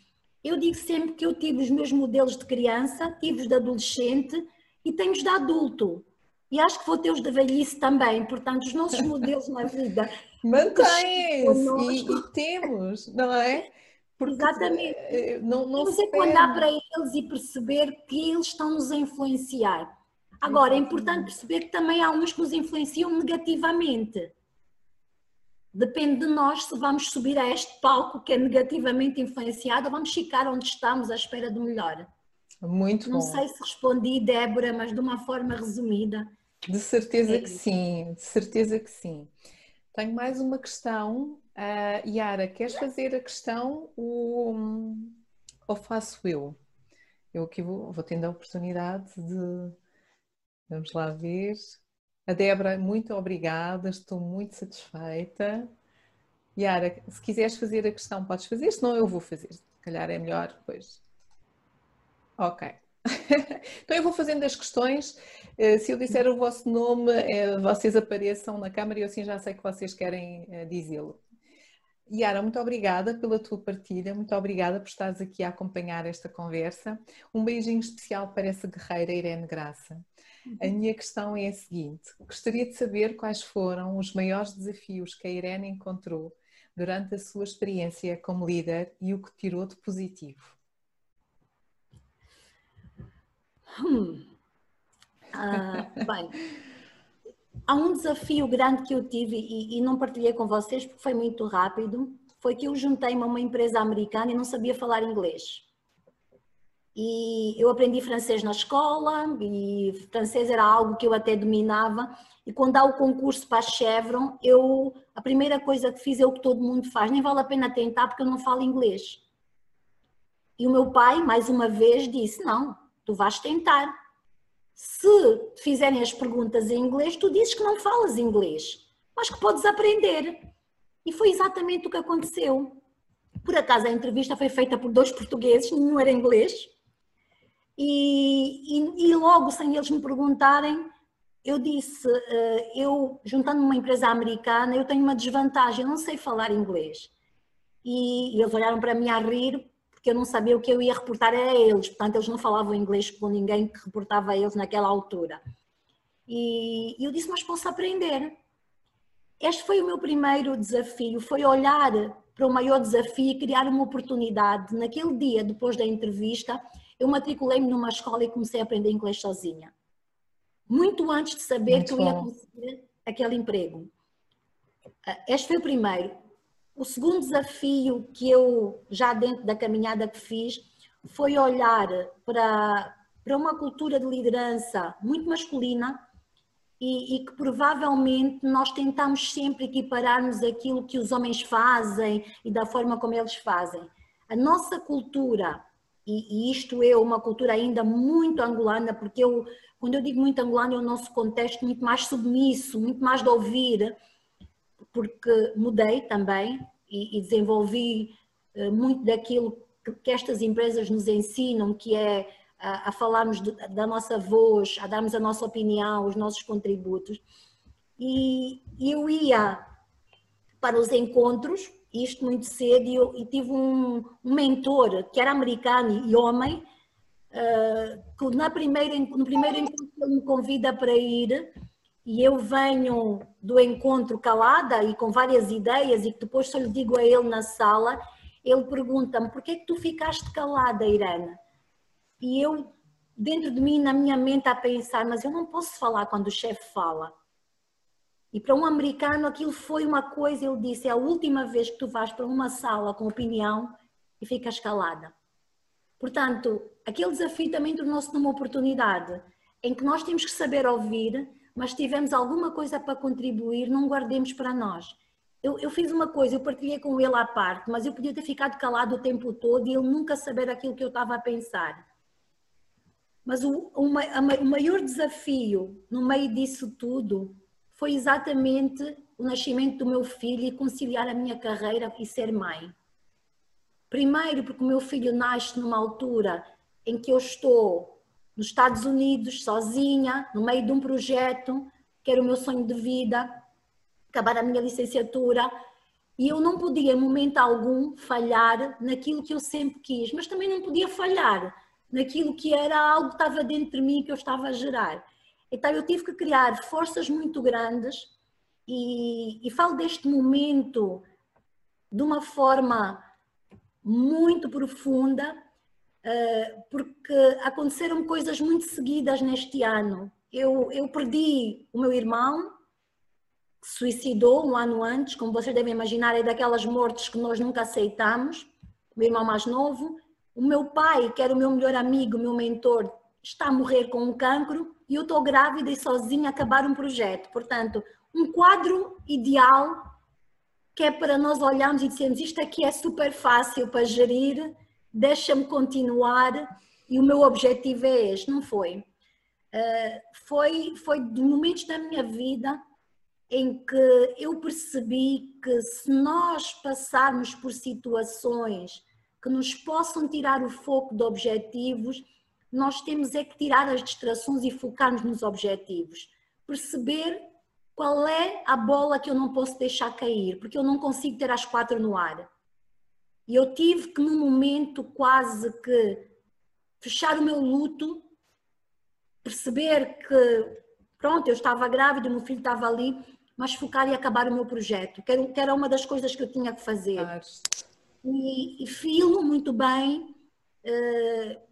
Eu digo sempre que eu tive os meus modelos de criança, tive os de adolescente e tenho os de adulto. E acho que vou ter os de velhice também, portanto, os nossos modelos na vida. [LAUGHS]
Mantém-se e, e, temos, não é?
Porque Exatamente. Eh, não, não Temos é que olhar para eles e perceber que eles estão-nos a influenciar. Agora, é importante perceber que também há uns que nos influenciam negativamente. Depende de nós se vamos subir a este palco que é negativamente influenciado ou vamos ficar onde estamos à espera do melhor.
Muito
Não
bom.
sei se respondi, Débora, mas de uma forma resumida.
De certeza é que sim, de certeza que sim. Tenho mais uma questão. Uh, Yara, queres fazer a questão ou, ou faço eu? Eu aqui vou, vou tendo a oportunidade de. Vamos lá ver. A Débora, muito obrigada, estou muito satisfeita. Yara, se quiseres fazer a questão, podes fazer, senão eu vou fazer. Se calhar é melhor depois. Ok. [LAUGHS] então eu vou fazendo as questões. Eh, se eu disser o vosso nome, eh, vocês apareçam na câmara e eu assim já sei que vocês querem eh, dizê-lo. Yara, muito obrigada pela tua partilha, muito obrigada por estares aqui a acompanhar esta conversa. Um beijinho especial para essa guerreira Irene Graça. A minha questão é a seguinte: gostaria de saber quais foram os maiores desafios que a Irene encontrou durante a sua experiência como líder e o que tirou de positivo.
Hum. Ah, bem, há um desafio grande que eu tive e, e, não partilhei com vocês porque foi muito rápido. Foi que eu juntei-me a uma empresa americana e não sabia falar inglês. E eu aprendi francês na escola e francês era algo que eu até dominava. E quando há o concurso para a Chevron, eu a primeira coisa que fiz é o que todo mundo faz, nem vale a pena tentar porque eu não falo inglês. E o meu pai, mais uma vez, disse: "Não, tu vais tentar. Se te fizerem as perguntas em inglês, tu dizes que não falas inglês, mas que podes aprender". E foi exatamente o que aconteceu. Por acaso a entrevista foi feita por dois portugueses, nenhum era inglês, e, e, e, logo, sem eles me perguntarem, eu disse: uh, eu, juntando uma empresa americana, eu tenho uma desvantagem, eu não sei falar inglês. E, e, eles olharam para mim a rir, porque eu não sabia o que eu ia reportar a eles, portanto, eles não falavam inglês com ninguém que reportava a eles naquela altura. E, e eu disse: Mas posso aprender. Este foi o meu primeiro desafio: foi olhar para o maior desafio e criar uma oportunidade. Naquele dia, depois da entrevista, eu matriculei-me numa escola e comecei a aprender inglês sozinha. Muito antes de saber Muito que eu ia conseguir aquele emprego. Ah, este foi o primeiro. O segundo desafio que eu, já dentro da caminhada que fiz, foi olhar para, para uma cultura de liderança muito masculina e, e, que provavelmente nós tentamos sempre equipararmos aquilo que os homens fazem e da forma como eles fazem. A nossa cultura e, e, isto é uma cultura ainda muito angolana, porque eu, quando eu digo muito angolano, é o nosso contexto muito mais submisso, muito mais de ouvir, porque mudei também e, e desenvolvi uh, muito daquilo que, que, estas empresas nos ensinam, que é a, a falarmos de, da nossa voz, a darmos a nossa opinião, os nossos contributos. E eu ia para os encontros, isto muito cedo, e, eu, e tive um, um, mentor que era americano e homem, uh, que na primeira, no primeiro encontro ele me convida para ir, e eu venho do encontro calada e com várias ideias, e que depois só lhe digo a ele na sala, ele pergunta-me, por que é que tu ficaste calada, Irene? E eu, dentro de mim, na minha mente, a pensar, mas eu não posso falar quando o chefe fala. E para um americano aquilo foi uma coisa, ele disse, é a última vez que tu vais para uma sala com opinião e ficas calada. Portanto, aquele desafio também tornou-se numa oportunidade em que nós temos que saber ouvir, mas se tivermos alguma coisa para contribuir, não guardemos para nós. Eu, eu, fiz uma coisa, eu partilhei com ele à parte, mas eu podia ter ficado calado o tempo todo e ele nunca saber aquilo que eu estava a pensar. Mas o, o, o maior desafio no meio disso tudo foi exatamente o nascimento do meu filho e conciliar a minha carreira e ser mãe. Primeiro, porque o meu filho nasce numa altura em que eu estou nos Estados Unidos, sozinha, no meio de um projeto que era o meu sonho de vida, acabar a minha licenciatura, e eu não podia, em momento algum, falhar naquilo que eu sempre quis, mas também não podia falhar naquilo que era algo que estava dentro de mim que eu estava a gerar. Então eu tive que criar forças muito grandes e, e falo deste momento de uma forma muito profunda, uh, porque aconteceram coisas muito seguidas neste ano. Eu, eu perdi o meu irmão, que suicidou um ano antes, como vocês devem imaginar, é daquelas mortes que nós nunca aceitamos. O meu irmão mais novo. O meu pai, que era o meu melhor amigo, o meu mentor, está a morrer com um cancro e eu estou grávida e sozinha a acabar um projeto. Portanto, um quadro ideal que é para nós olharmos e dizermos isto aqui é super fácil para gerir, deixa-me continuar e o meu objetivo é este. Não foi. Uh, foi, foi de momentos da minha vida em que eu percebi que se nós passarmos por situações que nos possam tirar o foco de objetivos, nós temos é que tirar as distrações e focar-nos nos objetivos. Perceber qual é a bola que eu não posso deixar cair, porque eu não consigo ter as quatro no ar. E eu tive que, num momento, quase que fechar o meu luto, perceber que, pronto, eu estava grávida, o meu filho estava ali, mas focar e acabar o meu projeto, que era, uma das coisas que eu tinha que fazer. E, e filo muito bem. Uh,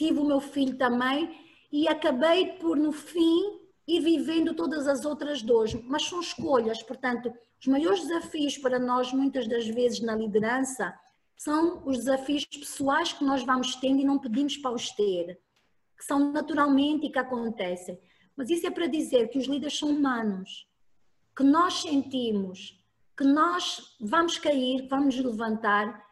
tive o meu filho também e acabei por, no fim, ir vivendo todas as outras dores, mas são escolhas, portanto, os maiores desafios para nós, muitas das vezes na liderança, são os desafios pessoais que nós vamos tendo e não pedimos para os ter, que são naturalmente e que acontecem. Mas isso é para dizer que os líderes são humanos, que nós sentimos, que nós vamos cair, vamos levantar.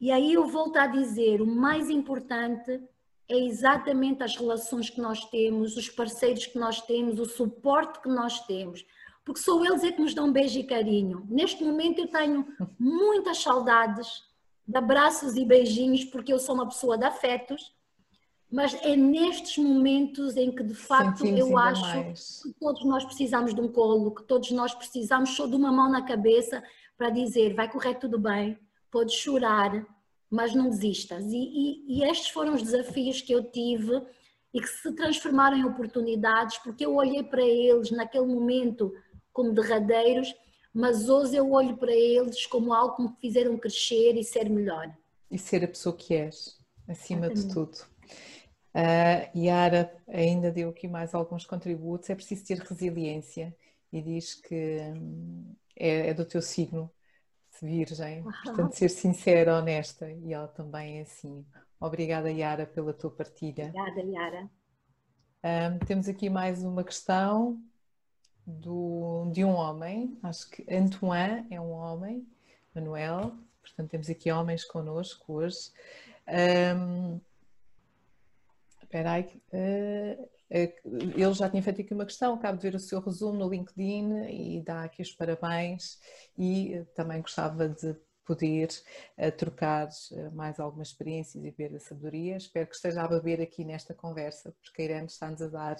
E aí eu volto a dizer, o mais importante é exatamente as relações que nós temos, os parceiros que nós temos, o suporte que nós temos, porque são eles é que nos dão beijo e carinho. Neste momento eu tenho muitas saudades de abraços e beijinhos, porque eu sou uma pessoa de afetos, mas é nestes momentos em que de facto Sentimos eu acho mais. que todos nós precisamos de um colo, que todos nós precisamos só de uma mão na cabeça para dizer vai correr tudo bem, podes chorar, mas não desistas. E, e, e, estes foram os desafios que eu tive e que se transformaram em oportunidades, porque eu olhei para eles naquele momento como derradeiros, mas hoje eu olho para eles como algo que me fizeram crescer e ser melhor.
E ser a pessoa que és, acima Exatamente. de tudo. Uh, Yara ainda deu aqui mais alguns contributos. É preciso ter resiliência e diz que hum, é, é do teu signo virgem, portanto ser sincera, honesta e ela também é assim. Obrigada Yara pela tua partilha.
Obrigada Yara.
Um, temos aqui mais uma questão do, de um homem, acho que Antoine é um homem, Manuel, portanto temos aqui homens connosco hoje. Um, espera aí, uh, ele já tinha feito aqui uma questão, acabo de ver o seu resumo no LinkedIn e dá aqui os parabéns e também gostava de poder uh, trocar uh, mais algumas experiências e ver a sabedoria. Espero que esteja a beber aqui nesta conversa, porque a Irene está-nos a dar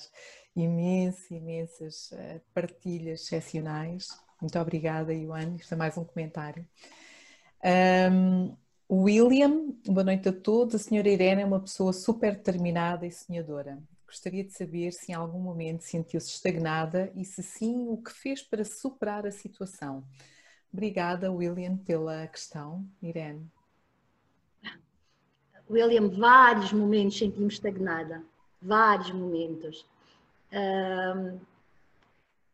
imensas, imensas partilhas excepcionais. Muito obrigada, Iwan. Isto é mais um comentário. Um, William, boa noite a todos. A senhora Irene é uma pessoa super determinada e sonhadora. Gostaria de saber se em algum momento sentiu-se estagnada e se sim, o que fez para superar a situação. Obrigada, William, pela questão. Irene.
William, vários momentos senti-me estagnada. Vários momentos. Um,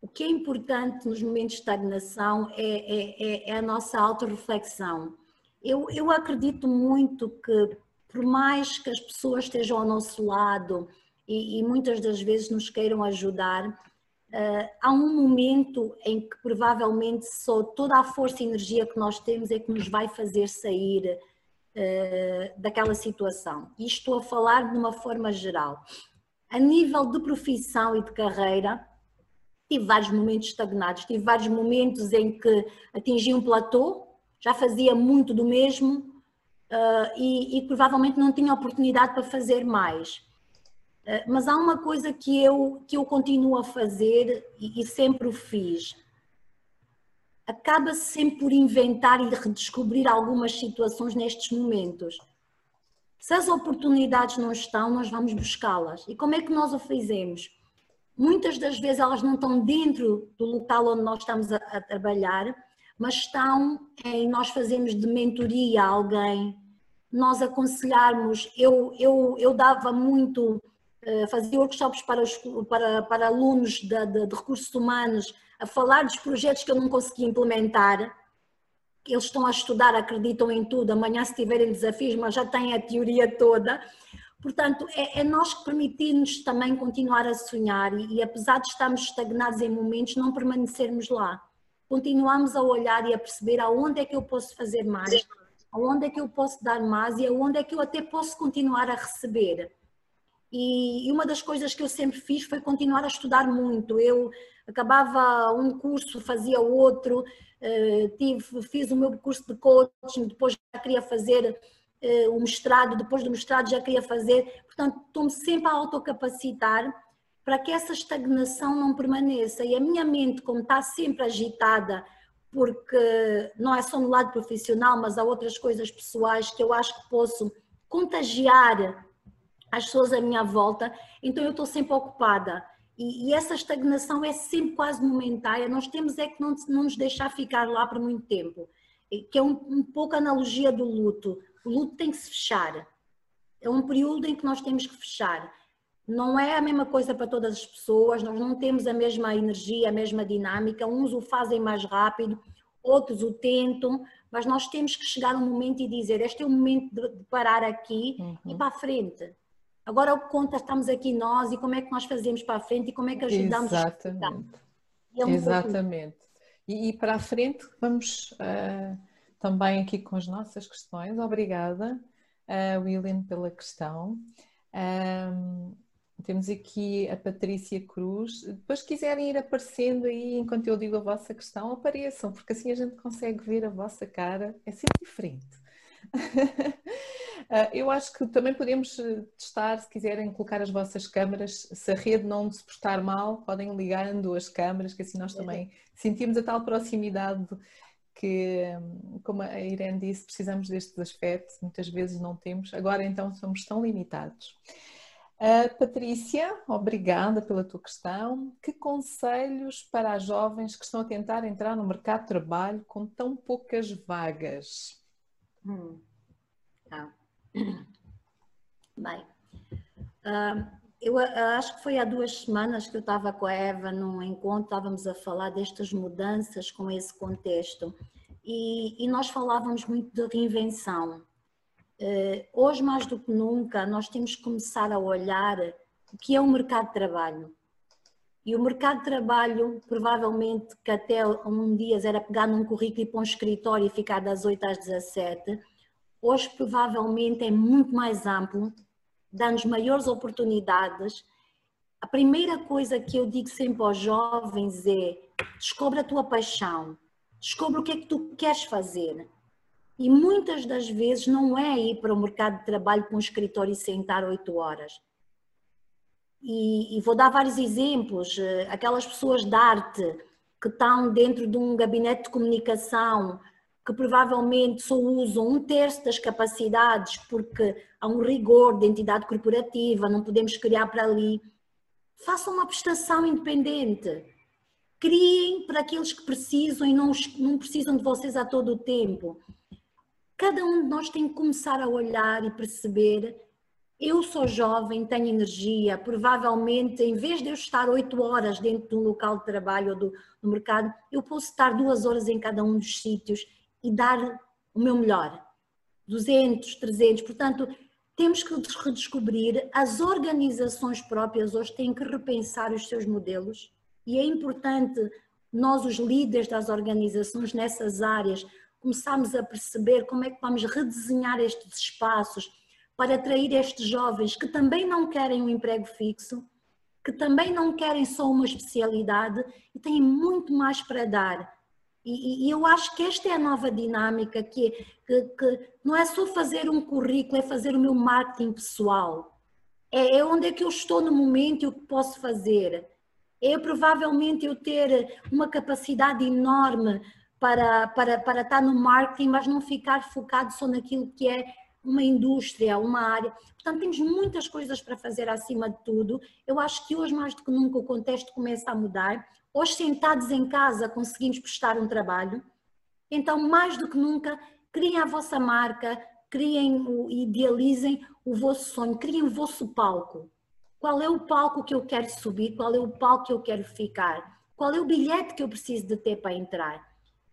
o que é importante nos momentos de estagnação é, é, é, é a nossa autorreflexão. Eu, eu acredito muito que, por mais que as pessoas estejam ao nosso lado e, e muitas das vezes nos queiram ajudar, Uh, há um momento em que provavelmente só toda a força e energia que nós temos é que nos vai fazer sair uh, daquela situação. E estou a falar de uma forma geral. A nível de profissão e de carreira, tive vários momentos estagnados, tive vários momentos em que atingi um platô, já fazia muito do mesmo uh, e, e provavelmente não tinha oportunidade para fazer mais. Eh, mas há uma coisa que eu, que eu continuo a fazer e, e sempre o fiz. Acaba-se sempre por inventar e redescobrir algumas situações nestes momentos. Se as oportunidades não estão, nós vamos buscá-las. E como é que nós o fazemos? Muitas das vezes elas não estão dentro do local onde nós estamos a, a trabalhar, mas estão em nós fazermos de mentoria a alguém, nós aconselharmos. Eu, eu, eu dava muito fazia workshops para, os, para, para alunos de, de, de, recursos humanos a falar dos projetos que eu não conseguia implementar. Eles estão a estudar, acreditam em tudo, amanhã se tiverem desafios, mas já têm a teoria toda. Portanto, é, é nós que permitimos também continuar a sonhar e, e apesar de estarmos estagnados em momentos, não permanecermos lá. Continuamos a olhar e a perceber aonde é que eu posso fazer mais, aonde é que eu posso dar mais e aonde é que eu até posso continuar a receber. E, uma das coisas que eu sempre fiz foi continuar a estudar muito. Eu acabava um curso, fazia outro, eh, tive, fiz o meu curso de coaching, depois já queria fazer eh, o mestrado, depois do mestrado já queria fazer. Portanto, estou-me sempre a autocapacitar para que essa estagnação não permaneça. E a minha mente, como está sempre agitada, porque não é só no lado profissional, mas há outras coisas pessoais que eu acho que posso contagiar as pessoas à minha volta, então eu estou sempre ocupada. E, e, essa estagnação é sempre quase momentânea, nós temos é que não, não nos deixar ficar lá por muito tempo, que é um, um pouco a analogia do luto. O luto tem que se fechar, é um período em que nós temos que fechar. Não é a mesma coisa para todas as pessoas, nós não temos a mesma energia, a mesma dinâmica, uns o fazem mais rápido, outros o tentam, mas nós temos que chegar a um momento e dizer: Este é o momento de parar aqui uhum. e para a frente Agora o que conta estamos aqui nós e como é que nós fazemos para a frente e como é que ajudamos
Exatamente. A é um Exatamente. E, e, para a frente vamos uh, também aqui com as nossas questões. Obrigada, uh, William, pela questão. Um, temos aqui a Patrícia Cruz. Depois, quiserem ir aparecendo aí enquanto eu digo a vossa questão, apareçam, porque assim a gente consegue ver a vossa cara. É sempre diferente. [LAUGHS] Ah, eu acho que também podemos eh, testar, se quiserem colocar as vossas câmaras, se a rede não se portar mal, podem ligando as câmaras, que assim nós também sentimos a tal proximidade que, hum, como a Irene disse, precisamos destes aspectos, muitas vezes não temos, agora então somos tão limitados. Uh, Patrícia, obrigada pela tua questão. Que conselhos para as jovens que estão a tentar entrar no mercado de trabalho com tão poucas vagas? Hum.
Tá. Bem, uh, eu acho que foi há duas semanas que eu estava com a Eva num encontro, estávamos a falar destas mudanças com esse contexto e, e nós falávamos muito de reinvenção. Uh, hoje, mais do que nunca, nós temos que começar a olhar o que é o mercado de trabalho. E o mercado de trabalho, provavelmente, que até um dia era pegar num currículo e ir para um escritório e ficar das 8 às 17, hoje provavelmente é muito mais amplo, dá-nos maiores oportunidades. A primeira coisa que eu digo sempre aos jovens é: descobre a tua paixão, descobre o que é que tu queres fazer. E muitas das vezes não é ir para o mercado de trabalho com um escritório e sentar oito horas. E, e, vou dar vários exemplos. Eh, aquelas pessoas de arte que estão dentro de um gabinete de comunicação, que provavelmente só usam um terço das capacidades porque há um rigor de entidade corporativa, não podemos criar para ali. Façam uma prestação independente. Criem para aqueles que precisam e não, não precisam de vocês a todo o tempo. Cada um de nós tem que começar a olhar e perceber. Eu sou jovem, tenho energia, provavelmente, em vez de eu estar oito horas dentro de um local de trabalho ou do, do mercado, eu posso estar duas horas em cada um dos sítios e dar o meu melhor. 200, 300, portanto, temos que redescobrir, as organizações próprias hoje têm que repensar os seus modelos e é importante nós, os líderes das organizações nessas áreas, começarmos a perceber como é que vamos redesenhar estes espaços para atrair estes jovens que também não querem um emprego fixo, que também não querem só uma especialidade e têm muito mais para dar. E, e eu acho que esta é a nova dinâmica, que, que, que, não é só fazer um currículo, é fazer o meu marketing pessoal. É, é onde é que eu estou no momento e o que posso fazer. É provavelmente eu ter uma capacidade enorme para, para, para estar no marketing, mas não ficar focado só naquilo que é uma indústria, uma área. Portanto, temos muitas coisas para fazer acima de tudo. Eu acho que hoje, mais do que nunca, o contexto começa a mudar. Hoje, sentados em casa, conseguimos prestar um trabalho. Então, mais do que nunca, criem a vossa marca, criem, idealizem o vosso sonho, criem o vosso palco. Qual é o palco que eu quero subir? Qual é o palco que eu quero ficar? Qual é o bilhete que eu preciso de ter para entrar?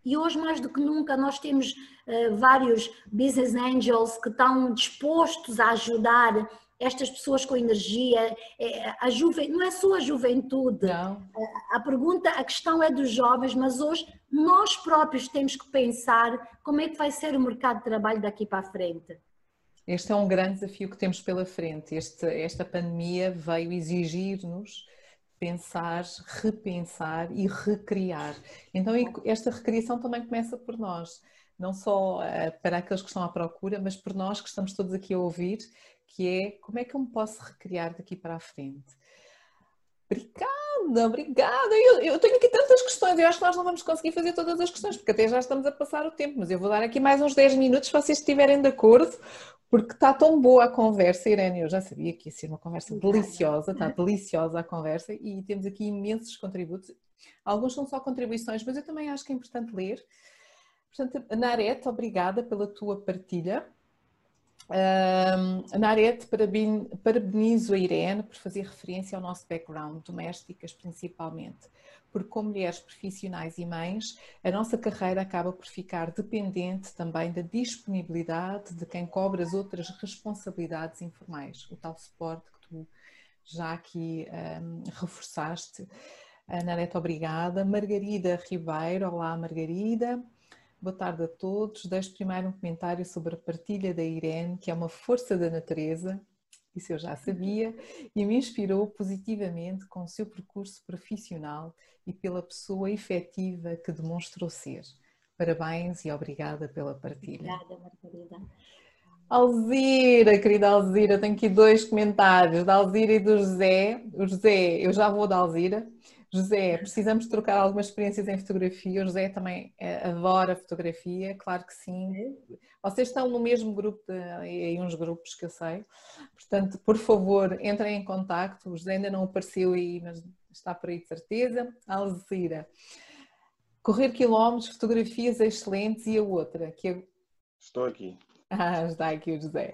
E hoje, mais do que nunca, nós temos uh, vários business angels que estão dispostos a ajudar estas pessoas com energia, é, a juve... não é só a juventude. Não. A, pergunta, a questão é dos jovens, mas hoje nós próprios temos que pensar como é que vai ser o mercado de trabalho daqui para a frente.
Este é um grande desafio que temos pela frente. Este, esta pandemia veio exigir-nos pensar, repensar e recriar. Então, esta recriação também começa por nós, não só uh, para aqueles que estão à procura, mas por nós que estamos todos aqui a ouvir, que é como é que eu me posso recriar daqui para a frente. Obrigada, obrigada. Eu, eu, tenho aqui tantas questões, eu acho que nós não vamos conseguir fazer todas as questões, porque até já estamos a passar o tempo, mas eu vou dar aqui mais uns 10 minutos se vocês estiverem de acordo, porque está tão boa a conversa, Irene. Eu já sabia que ia ser uma conversa deliciosa, está deliciosa a conversa e temos aqui imensos contributos. Alguns são só contribuições, mas eu também acho que é importante ler. Portanto, Narete, obrigada pela tua partilha. Um, Narete, parabenizo a Irene por fazer referência ao nosso background, domésticas principalmente porque como mulheres profissionais e mães, a nossa carreira acaba por ficar dependente também da disponibilidade de quem cobre as outras responsabilidades informais, o tal suporte que tu já aqui um, reforçaste. Ana Neto, obrigada. Margarida Ribeiro, olá Margarida. Boa tarde a todos. Deixo primeiro um comentário sobre a partilha da Irene, que é uma força da natureza, isso eu já sabia, e me inspirou positivamente com o seu percurso profissional e pela pessoa efetiva que demonstrou ser. Parabéns e obrigada pela partilha.
Obrigada, Margarida.
Alzira, querida Alzira, tenho aqui dois comentários, da Alzira e do José. O José, eu já vou da Alzira. José, precisamos trocar algumas experiências em fotografia. O José também eh, adora fotografia, claro que sim. Vocês estão no mesmo grupo, de, em uns grupos que eu sei. Portanto, por favor, entrem em contato. O José ainda não apareceu aí, mas está por aí de certeza. Alzira, correr quilómetros, fotografias excelentes e a outra, que é...
Estou aqui.
Ah, está aqui o José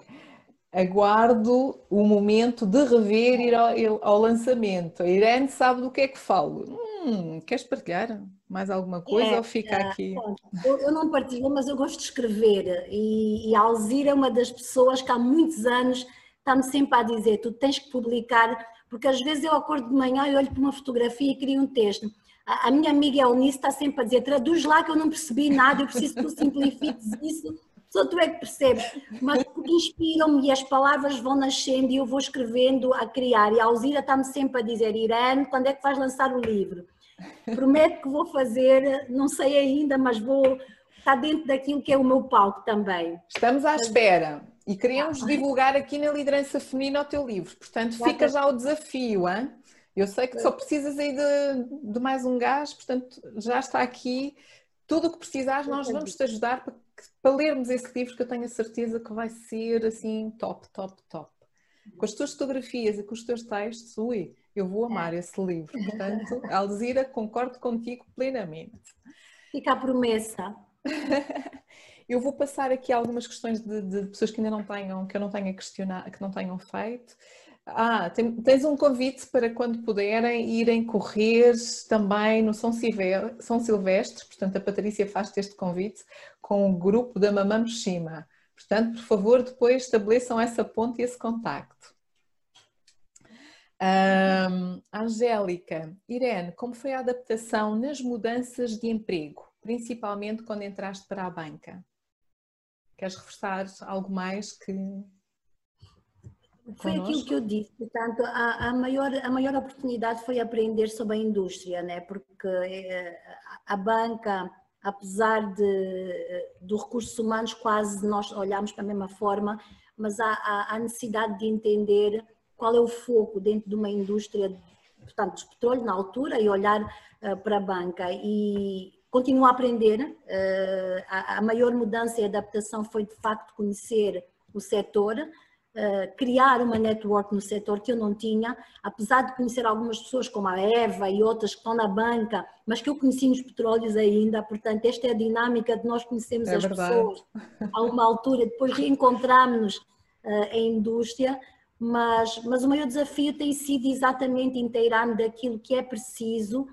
aguardo o momento de rever ir ao, ao, lançamento. A Irene sabe do que é que falo. Hum, queres partilhar mais alguma coisa é, ou fica é, aqui?
Eu, eu, não partilho, mas eu gosto de escrever e, e a Alzira é uma das pessoas que há muitos anos está-me sempre a dizer, tu tens que publicar, porque às vezes eu acordo de manhã e olho para uma fotografia e crio um texto. A, a minha amiga Eunice está sempre a dizer, traduz lá que eu não percebi nada, eu preciso que tu simplifiques isso só tu é que percebes, mas inspiram-me e as palavras vão nascendo e eu vou escrevendo a criar. E a Alzira está-me sempre a dizer: Irene, quando é que vais lançar o livro? Prometo que vou fazer, não sei ainda, mas vou, está dentro daquilo que é o meu palco também.
Estamos à espera e queríamos ah. divulgar aqui na Liderança Feminina o teu livro, portanto fica já o desafio, hein? Eu sei que só precisas aí de, de mais um gás, portanto já está aqui tudo o que precisares, nós vamos te ajudar para, para lermos esse livro que eu tenho a certeza que vai ser assim top, top, top. Com as tuas fotografias e com os teus textos, ui, eu vou amar esse livro. Portanto, [LAUGHS] Alzira, concordo contigo plenamente.
Fica a promessa. [LAUGHS]
eu vou passar aqui algumas questões de, de, pessoas que ainda não tenham, que eu não tenha questionado, que não tenham feito. Ah, tens um convite para quando puderem irem correr também no São, Silvestre, portanto a Patrícia faz-te este convite com o grupo da Mamam Shima. Portanto, por favor, depois estabeleçam essa ponte e esse contacto. Um, Angélica, Irene, como foi a adaptação nas mudanças de emprego, principalmente quando entraste para a banca? Queres reforçar algo mais que.
Foi aquilo que eu disse, portanto, a, a, maior, a maior oportunidade foi aprender sobre a indústria, né? porque eh, a banca, apesar de, do recursos humanos, quase nós olhamos para a mesma forma, mas há, há necessidade de entender qual é o foco dentro de uma indústria, portanto, de petróleo na altura e olhar uh, para a banca e continuo a aprender. Uh, a, a, maior mudança e adaptação foi de facto conhecer o setor, uh, criar uma network no setor que eu não tinha, apesar de conhecer algumas pessoas como a Eva e outras que estão na banca, mas que eu conheci nos petróleos ainda, portanto esta é a dinâmica de nós conhecermos é as verdade. pessoas a uma altura, depois reencontrarmos em indústria, mas, mas o maior desafio tem sido exatamente inteirar-me daquilo que é preciso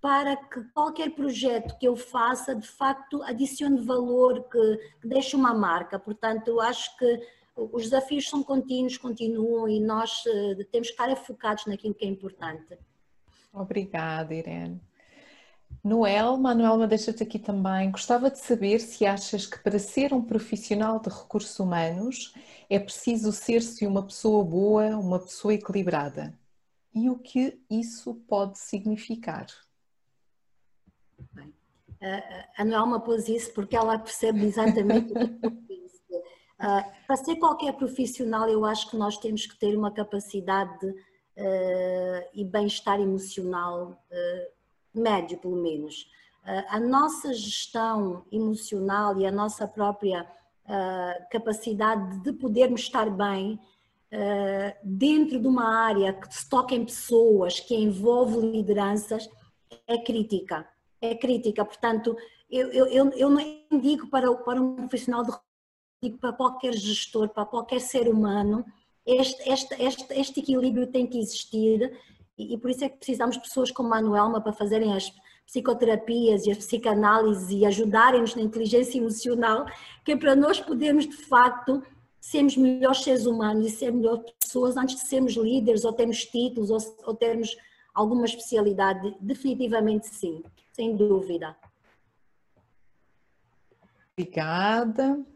para que qualquer projeto que eu faça, de facto, adicione valor, que, que deixe uma marca. Portanto, eu acho que os desafios são contínuos, continuam e nós uh, temos que estar focados naquilo que é importante.
Obrigada, Irene. Noel, Manuelma, deixa-te aqui também. Gostava de saber se achas que para ser um profissional de recursos humanos é preciso ser-se uma pessoa boa, uma pessoa equilibrada. E o que isso pode significar?
Bem, a Noelma pôs isso porque ela percebe exatamente o que. Uh, para ser qualquer profissional, eu acho que nós temos que ter uma capacidade uh, e bem-estar emocional uh, médio, pelo menos. A nossa gestão emocional e a nossa própria capacidade de podermos estar bem dentro de uma área que se toca em pessoas, que envolve lideranças, é crítica. É crítica. Portanto, eu, eu, eu não digo para, para um profissional de digo para qualquer gestor, para qualquer ser humano, este, este, este, este equilíbrio tem que existir e, e por isso é que precisamos de pessoas como Manuelma para fazerem as psicoterapias e as psicanálises e ajudarem-nos na inteligência emocional, que é para nós podermos de facto sermos melhores seres humanos e ser melhores pessoas antes de sermos líderes ou termos títulos ou, ou termos alguma especialidade. Definitivamente sim, sem dúvida.
Obrigada.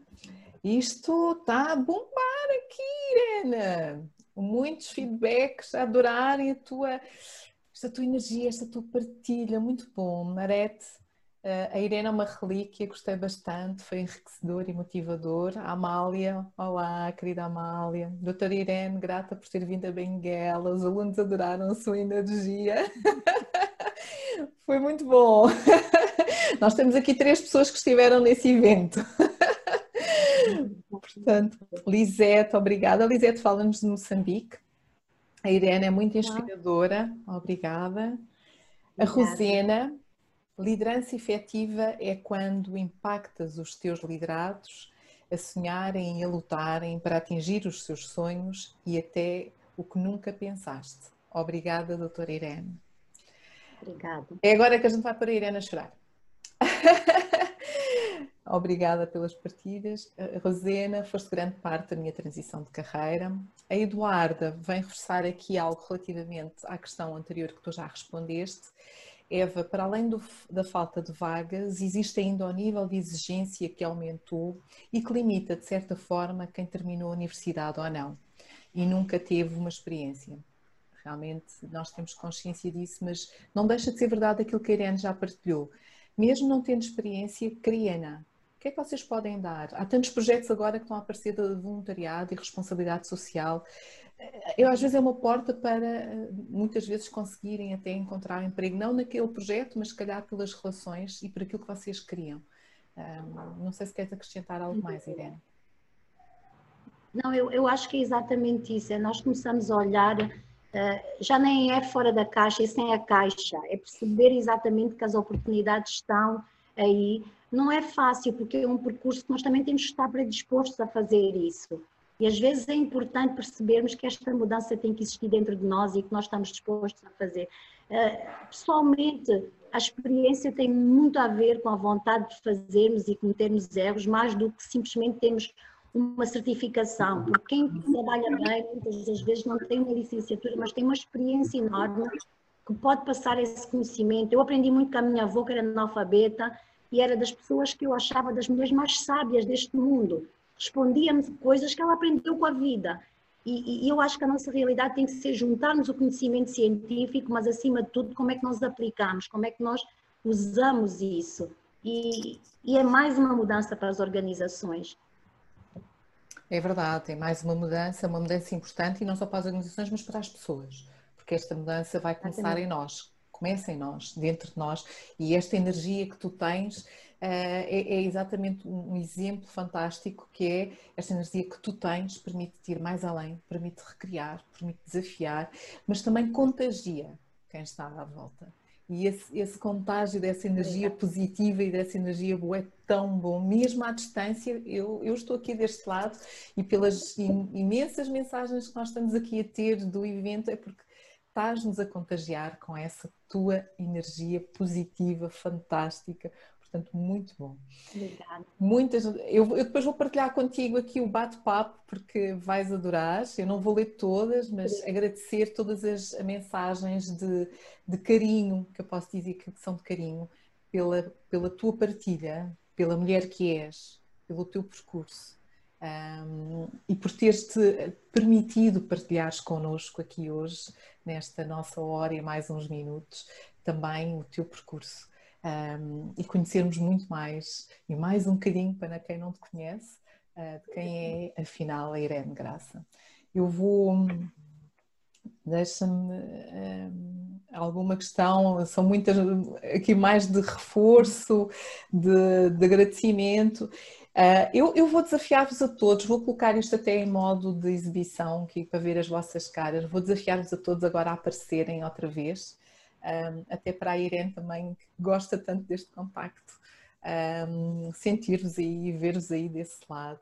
Isto está a bombar aqui, Irene muitos feedbacks a adorarem a tua, esta tua energia, esta tua partilha, muito bom. Marete, eh, a Irene é uma relíquia, gostei bastante, foi enriquecedor e motivador. A Amália, olá, querida Amália. Doutora Irene, grata por ter vindo a Benguela, os alunos adoraram a sua energia. [LAUGHS] foi muito bom. [LAUGHS] Nós temos aqui três pessoas que estiveram nesse evento. Portanto, Lisete, obrigada. Lisete fala-nos de Moçambique. A Irene é muito inspiradora, obrigada. A Rosena, liderança efetiva é quando impactas os teus liderados a sonharem e a lutarem para atingir os seus sonhos e até o que nunca pensaste. Obrigada, doutora Irene.
Obrigada.
É agora que a gente vai para a Irene a chorar. [LAUGHS] Obrigada pelas partilhas. A Rosena, foste grande parte da minha transição de carreira. A Eduarda vem reforçar aqui algo relativamente à questão anterior que tu já respondeste. Eva, para além do, da falta de vagas, existe ainda o nível de exigência que aumentou e que limita, de certa forma, quem terminou a universidade ou não e nunca teve uma experiência. Realmente nós temos consciência disso, mas não deixa de ser verdade aquilo que a Irene já partilhou. Mesmo não tendo experiência, cria-na O que é que vocês podem dar? Há tantos projetos agora que estão a aparecer de voluntariado e responsabilidade social. Eu, às vezes é uma porta para muitas vezes conseguirem até encontrar emprego, não naquele projeto, mas se calhar pelas relações e por aquilo que vocês queriam. não sei se queres acrescentar algo mais, Irene.
Não, eu, eu acho que é exatamente isso. É nós começamos a olhar, uh, já nem é fora da caixa, é sem a caixa. É perceber exatamente que as oportunidades estão aí. Não é fácil, porque é um percurso que nós também temos que estar predispostos a fazer isso. E às vezes é importante percebermos que esta mudança tem que existir dentro de nós e que nós estamos dispostos a fazer. Uh, pessoalmente, a experiência tem muito a ver com a vontade de fazermos e cometermos erros, mais do que simplesmente termos uma certificação, porque quem trabalha bem muitas das vezes não tem uma licenciatura, mas tem uma experiência enorme que pode passar esse conhecimento. Eu aprendi muito com a minha avó, que era analfabeta, e era das pessoas que eu achava das mulheres mais sábias deste mundo. Respondia-me coisas que ela aprendeu com a vida. E, e, eu acho que a nossa realidade tem que ser juntarmos o conhecimento científico, mas acima de tudo, como é que nós aplicamos, como é que nós usamos isso. E, e é mais uma mudança para as organizações.
É verdade, tem mais uma mudança, uma mudança importante e não só para as organizações, mas para as pessoas, porque esta mudança vai começar em nós, começa em nós, dentro de nós, e esta energia que tu tens uh, é, é, exatamente um exemplo fantástico que é esta energia que tu tens permite-te ir mais além, permite recriar, permite desafiar, mas também contagia quem está à volta. E esse, esse contágio dessa energia positiva e dessa energia boa é tão bom, mesmo à distância. Eu, eu estou aqui deste lado e pelas imensas mensagens que nós estamos aqui a ter do evento, é porque estás-nos a contagiar com essa tua energia positiva, fantástica, Portanto, muito bom. Obrigada. Muitas, eu, eu depois vou partilhar contigo aqui o bate-papo, porque vais adorar. Eu não vou ler todas, mas Sim. agradecer todas as mensagens de, de carinho, que eu posso dizer que são de carinho, pela, pela tua partilha, pela mulher que és, pelo teu percurso. Um, e por teres-te permitido partilhares connosco aqui hoje, nesta nossa hora e mais uns minutos, também o teu percurso um, e conhecermos muito mais e mais um bocadinho para quem não te conhece, uh, de quem é afinal a Irene Graça. Eu vou. Deixa-me um, alguma questão, são muitas aqui mais de reforço, de, de agradecimento. Uh, eu, eu, vou desafiar-vos a todos, vou colocar isto até em modo de exibição aqui para ver as vossas caras. Vou desafiar-vos a todos agora a aparecerem outra vez um, até para a Irene também, que gosta tanto deste contacto, um, sentir-vos aí, ver-vos aí desse lado.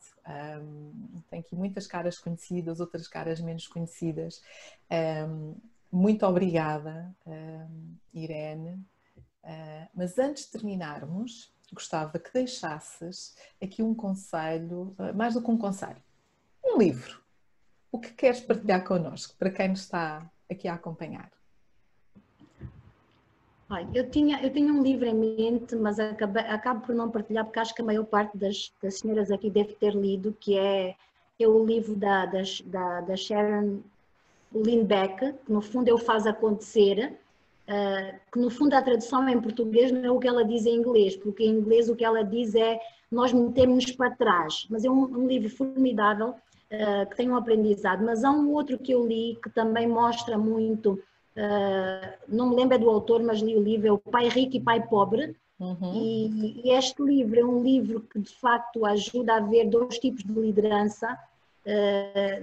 Um, tem aqui muitas caras conhecidas, outras caras menos conhecidas. muito obrigada, Irene. Uh, mas antes de terminarmos, gostava que deixasses aqui um conselho, uh, mais do que um conselho, um livro. O que queres partilhar connosco, para quem nos está aqui a acompanhar?
eu tinha, eu tinha um livro em mente, mas acabo, acabo por não partilhar porque acho que a maior parte das, das senhoras aqui deve ter lido, que é, é o livro da, da, da Sharon Lindbeck, que no fundo eu faz acontecer, uh, que no fundo a tradução em português não é o que ela diz em inglês, porque em inglês o que ela diz é nós metemos-nos para trás, mas é um, um livro formidável, uh, que tem um aprendizado, mas há um outro que eu li que também mostra muito Uh, não me lembro é do autor, mas li o livro, é o Pai Rico e Pai Pobre. Uhum. E, e, este livro é um livro que de facto ajuda a ver dois tipos de liderança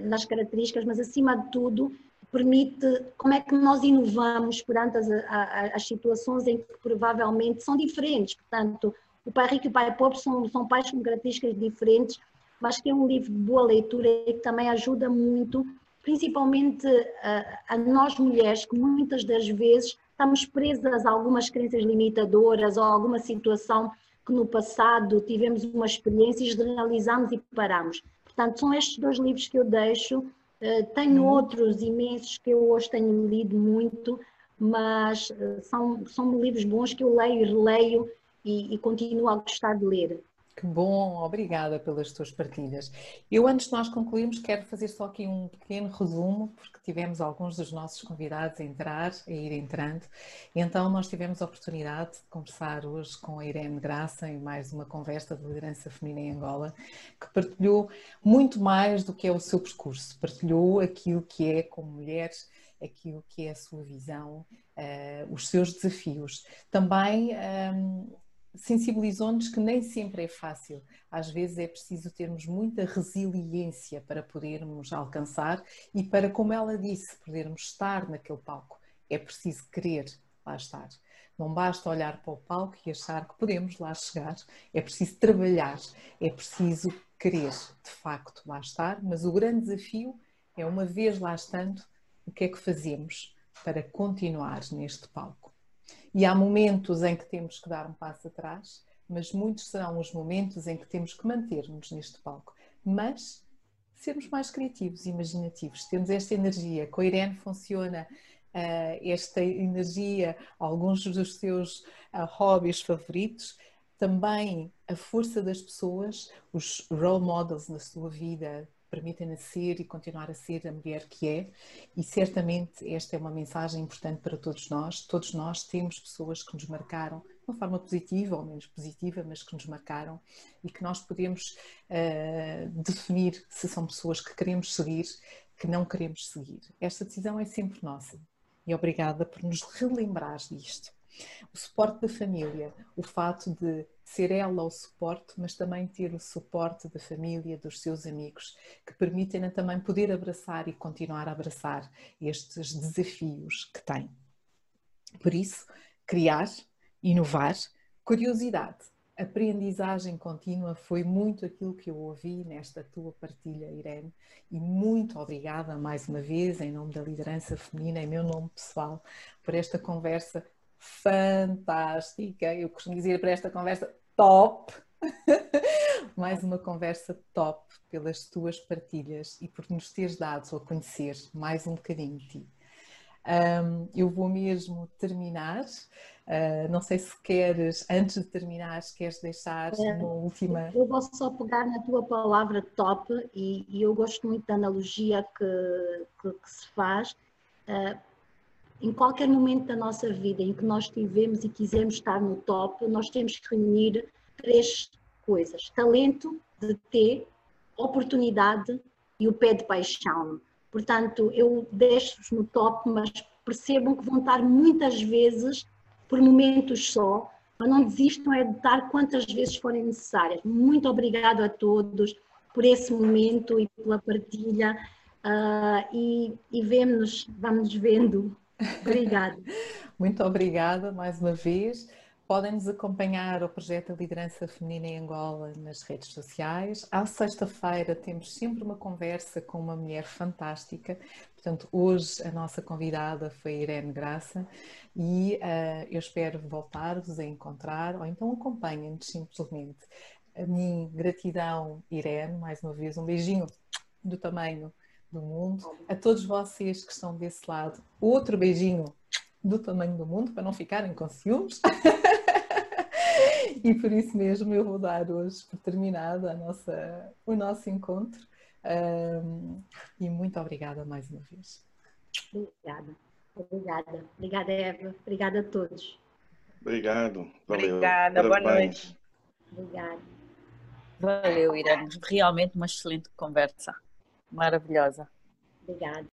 nas características, mas acima de tudo permite como é que nós inovamos perante as, a, as situações em que provavelmente são diferentes. Portanto, o Pai Rico e o Pai Pobre são, são pais com características diferentes, mas que é um livro de boa leitura e que também ajuda muito principalmente a, a nós mulheres, que muitas das vezes estamos presas a algumas crenças limitadoras ou alguma situação que no passado tivemos uma experiência e generalizamos e paramos. Portanto, são estes dois livros que eu deixo. Eh, tenho uhum. outros imensos que eu hoje tenho lido muito, mas eh, são, são livros bons que eu leio e releio e, e continuo a gostar de ler.
Que bom, obrigada pelas tuas partilhas. Eu, antes de nós concluirmos, quero fazer só aqui um pequeno resumo, porque tivemos alguns dos nossos convidados a entrar, a ir entrando. Então, nós tivemos a oportunidade de conversar hoje com a Irene Graça em mais uma conversa de liderança feminina em Angola, que partilhou muito mais do que é o seu percurso, partilhou aquilo que é, como mulher, aquilo que é a sua visão, uh, os seus desafios. Também. Um, sensibilizou-nos que nem sempre é fácil. Às vezes é preciso termos muita resiliência para podermos alcançar e para, como ela disse, podermos estar naquele palco. É preciso querer lá estar. Não basta olhar para o palco e achar que podemos lá chegar. É preciso trabalhar, é preciso querer de facto lá estar, mas o grande desafio é, uma vez lá estando, o que é que fazemos para continuar neste palco? E há momentos em que temos que dar um passo atrás, mas muitos serão os momentos em que temos que manter-nos neste palco. Mas sermos mais criativos e imaginativos. Temos esta energia. Com a Irene funciona uh, esta energia, alguns dos seus uh, hobbies favoritos, também a força das pessoas, os role models na sua vida, permitem-na ser e continuar a ser a mulher que é, e certamente esta é uma mensagem importante para todos nós. Todos nós temos pessoas que nos marcaram de uma forma positiva ou menos positiva, mas que nos marcaram e que nós podemos uh, definir se são pessoas que queremos seguir, que não queremos seguir. Esta decisão é sempre nossa. E obrigada por nos relembrar disto. O suporte da família, o fato de ser ela o suporte, mas também ter o suporte da família, dos seus amigos, que permitem-na também poder abraçar e continuar a abraçar estes desafios que tem. Por isso, criar, inovar, curiosidade, aprendizagem contínua foi muito aquilo que eu ouvi nesta tua partilha, Irene, e muito obrigada mais uma vez, em nome da liderança feminina, em meu nome pessoal, por esta conversa fantástica. Eu costumo dizer para esta conversa top. [LAUGHS] Mais uma conversa top pelas tuas partilhas e por nos teres dado a conhecer mais um bocadinho de ti. Um, eu vou mesmo terminar. Uh, não sei se queres, antes de terminar, queres deixar é, uma última.
Eu vou só pegar na tua palavra top e, e eu gosto muito da analogia que, que, que se faz. Uh, em qualquer momento da nossa vida em que nós tivemos e quisermos estar no top, nós temos que reunir três coisas: talento de ter, oportunidade e o pé de paixão. Portanto, eu deixo-vos no top, mas percebam que vão estar muitas vezes por momentos só, mas não desistam é de estar quantas vezes forem necessárias. Muito obrigado a todos por esse momento e pela partilha. Uh, e, e vemos-nos, vamos vendo Obrigada. [LAUGHS]
Muito obrigada mais uma vez. Podem nos acompanhar o projeto Liderança Feminina em Angola nas redes sociais. À sexta-feira temos sempre uma conversa com uma mulher fantástica. Portanto, hoje a nossa convidada foi Irene Graça e uh, eu espero voltar-vos a encontrar ou então acompanhem-nos simplesmente. A minha gratidão, Irene, mais uma vez um beijinho do tamanho do mundo. A todos vocês que estão desse lado, outro beijinho do tamanho do mundo, para não ficarem com ciúmes. [LAUGHS] e por isso mesmo eu vou dar hoje por terminado a nossa, o nosso encontro. Um, e muito obrigada mais uma vez.
Obrigada. Obrigada. Obrigada, Eva. Obrigada a todos.
Obrigado. Valeu.
Obrigada. Boa noite.
Obrigada.
Valeu, Irene. Realmente uma excelente conversa maravilhosa.
Obrigada.